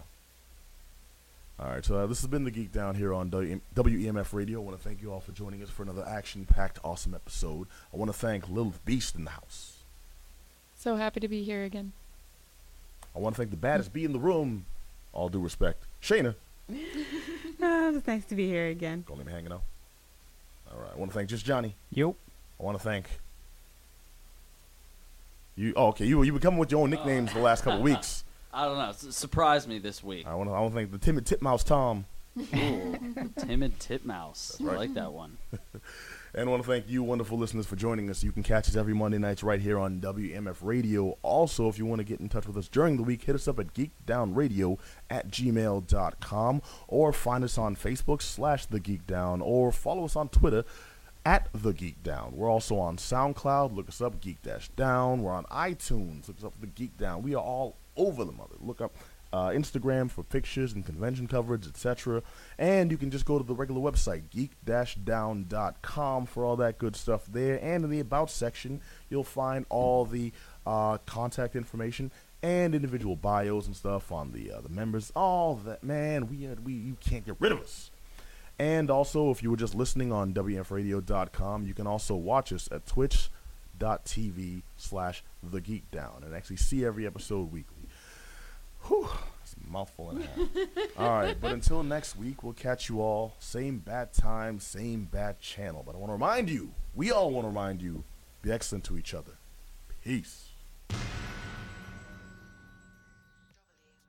All right, so uh, this has been the Geek Down here on W- WEMF Radio. I want to thank you all for joining us for another action-packed, awesome episode. I want to thank Lilith Beast in the house. So happy to be here again. I want to thank the baddest bee in the room. All due respect, Shayna. Oh, it's nice to be here again. Don't leave me hanging out. All right, I want to thank just Johnny. Yep. I want to thank you. Oh, okay, you you been coming with your own nicknames the last couple uh, weeks. I don't know. S- surprised me this week. I want to I want to thank the timid titmouse Tom. Ooh, timid titmouse. right. I like that one. And I want to thank you, wonderful listeners, for joining us. You can catch us every Monday nights right here on WMF Radio. Also, if you want to get in touch with us during the week, hit us up at geekdownradio at gmail.com or find us on Facebook slash The Geek Down or follow us on Twitter at The Geek Down. We're also on SoundCloud. Look us up, Geek Dash Down. We're on iTunes. Look us up, The Geek Down. We are all over the mother. Look up uh, Instagram for pictures and convention coverage, etc. And you can just go to the regular website, Geek Dash Down.com, for all that good stuff there. And in the About section, you'll find all the uh, contact information and individual bios and stuff on the uh, the members. All that, man, we, uh, we you can't get rid of us. And also, if you were just listening on WFRadio.com, you can also watch us at twitch.tv slash the geek down and actually see every episode weekly. Whew, that's a mouthful and a half. all right, but until next week, we'll catch you all. Same bad time, same bad channel. But I want to remind you, we all want to remind you, be excellent to each other. Peace.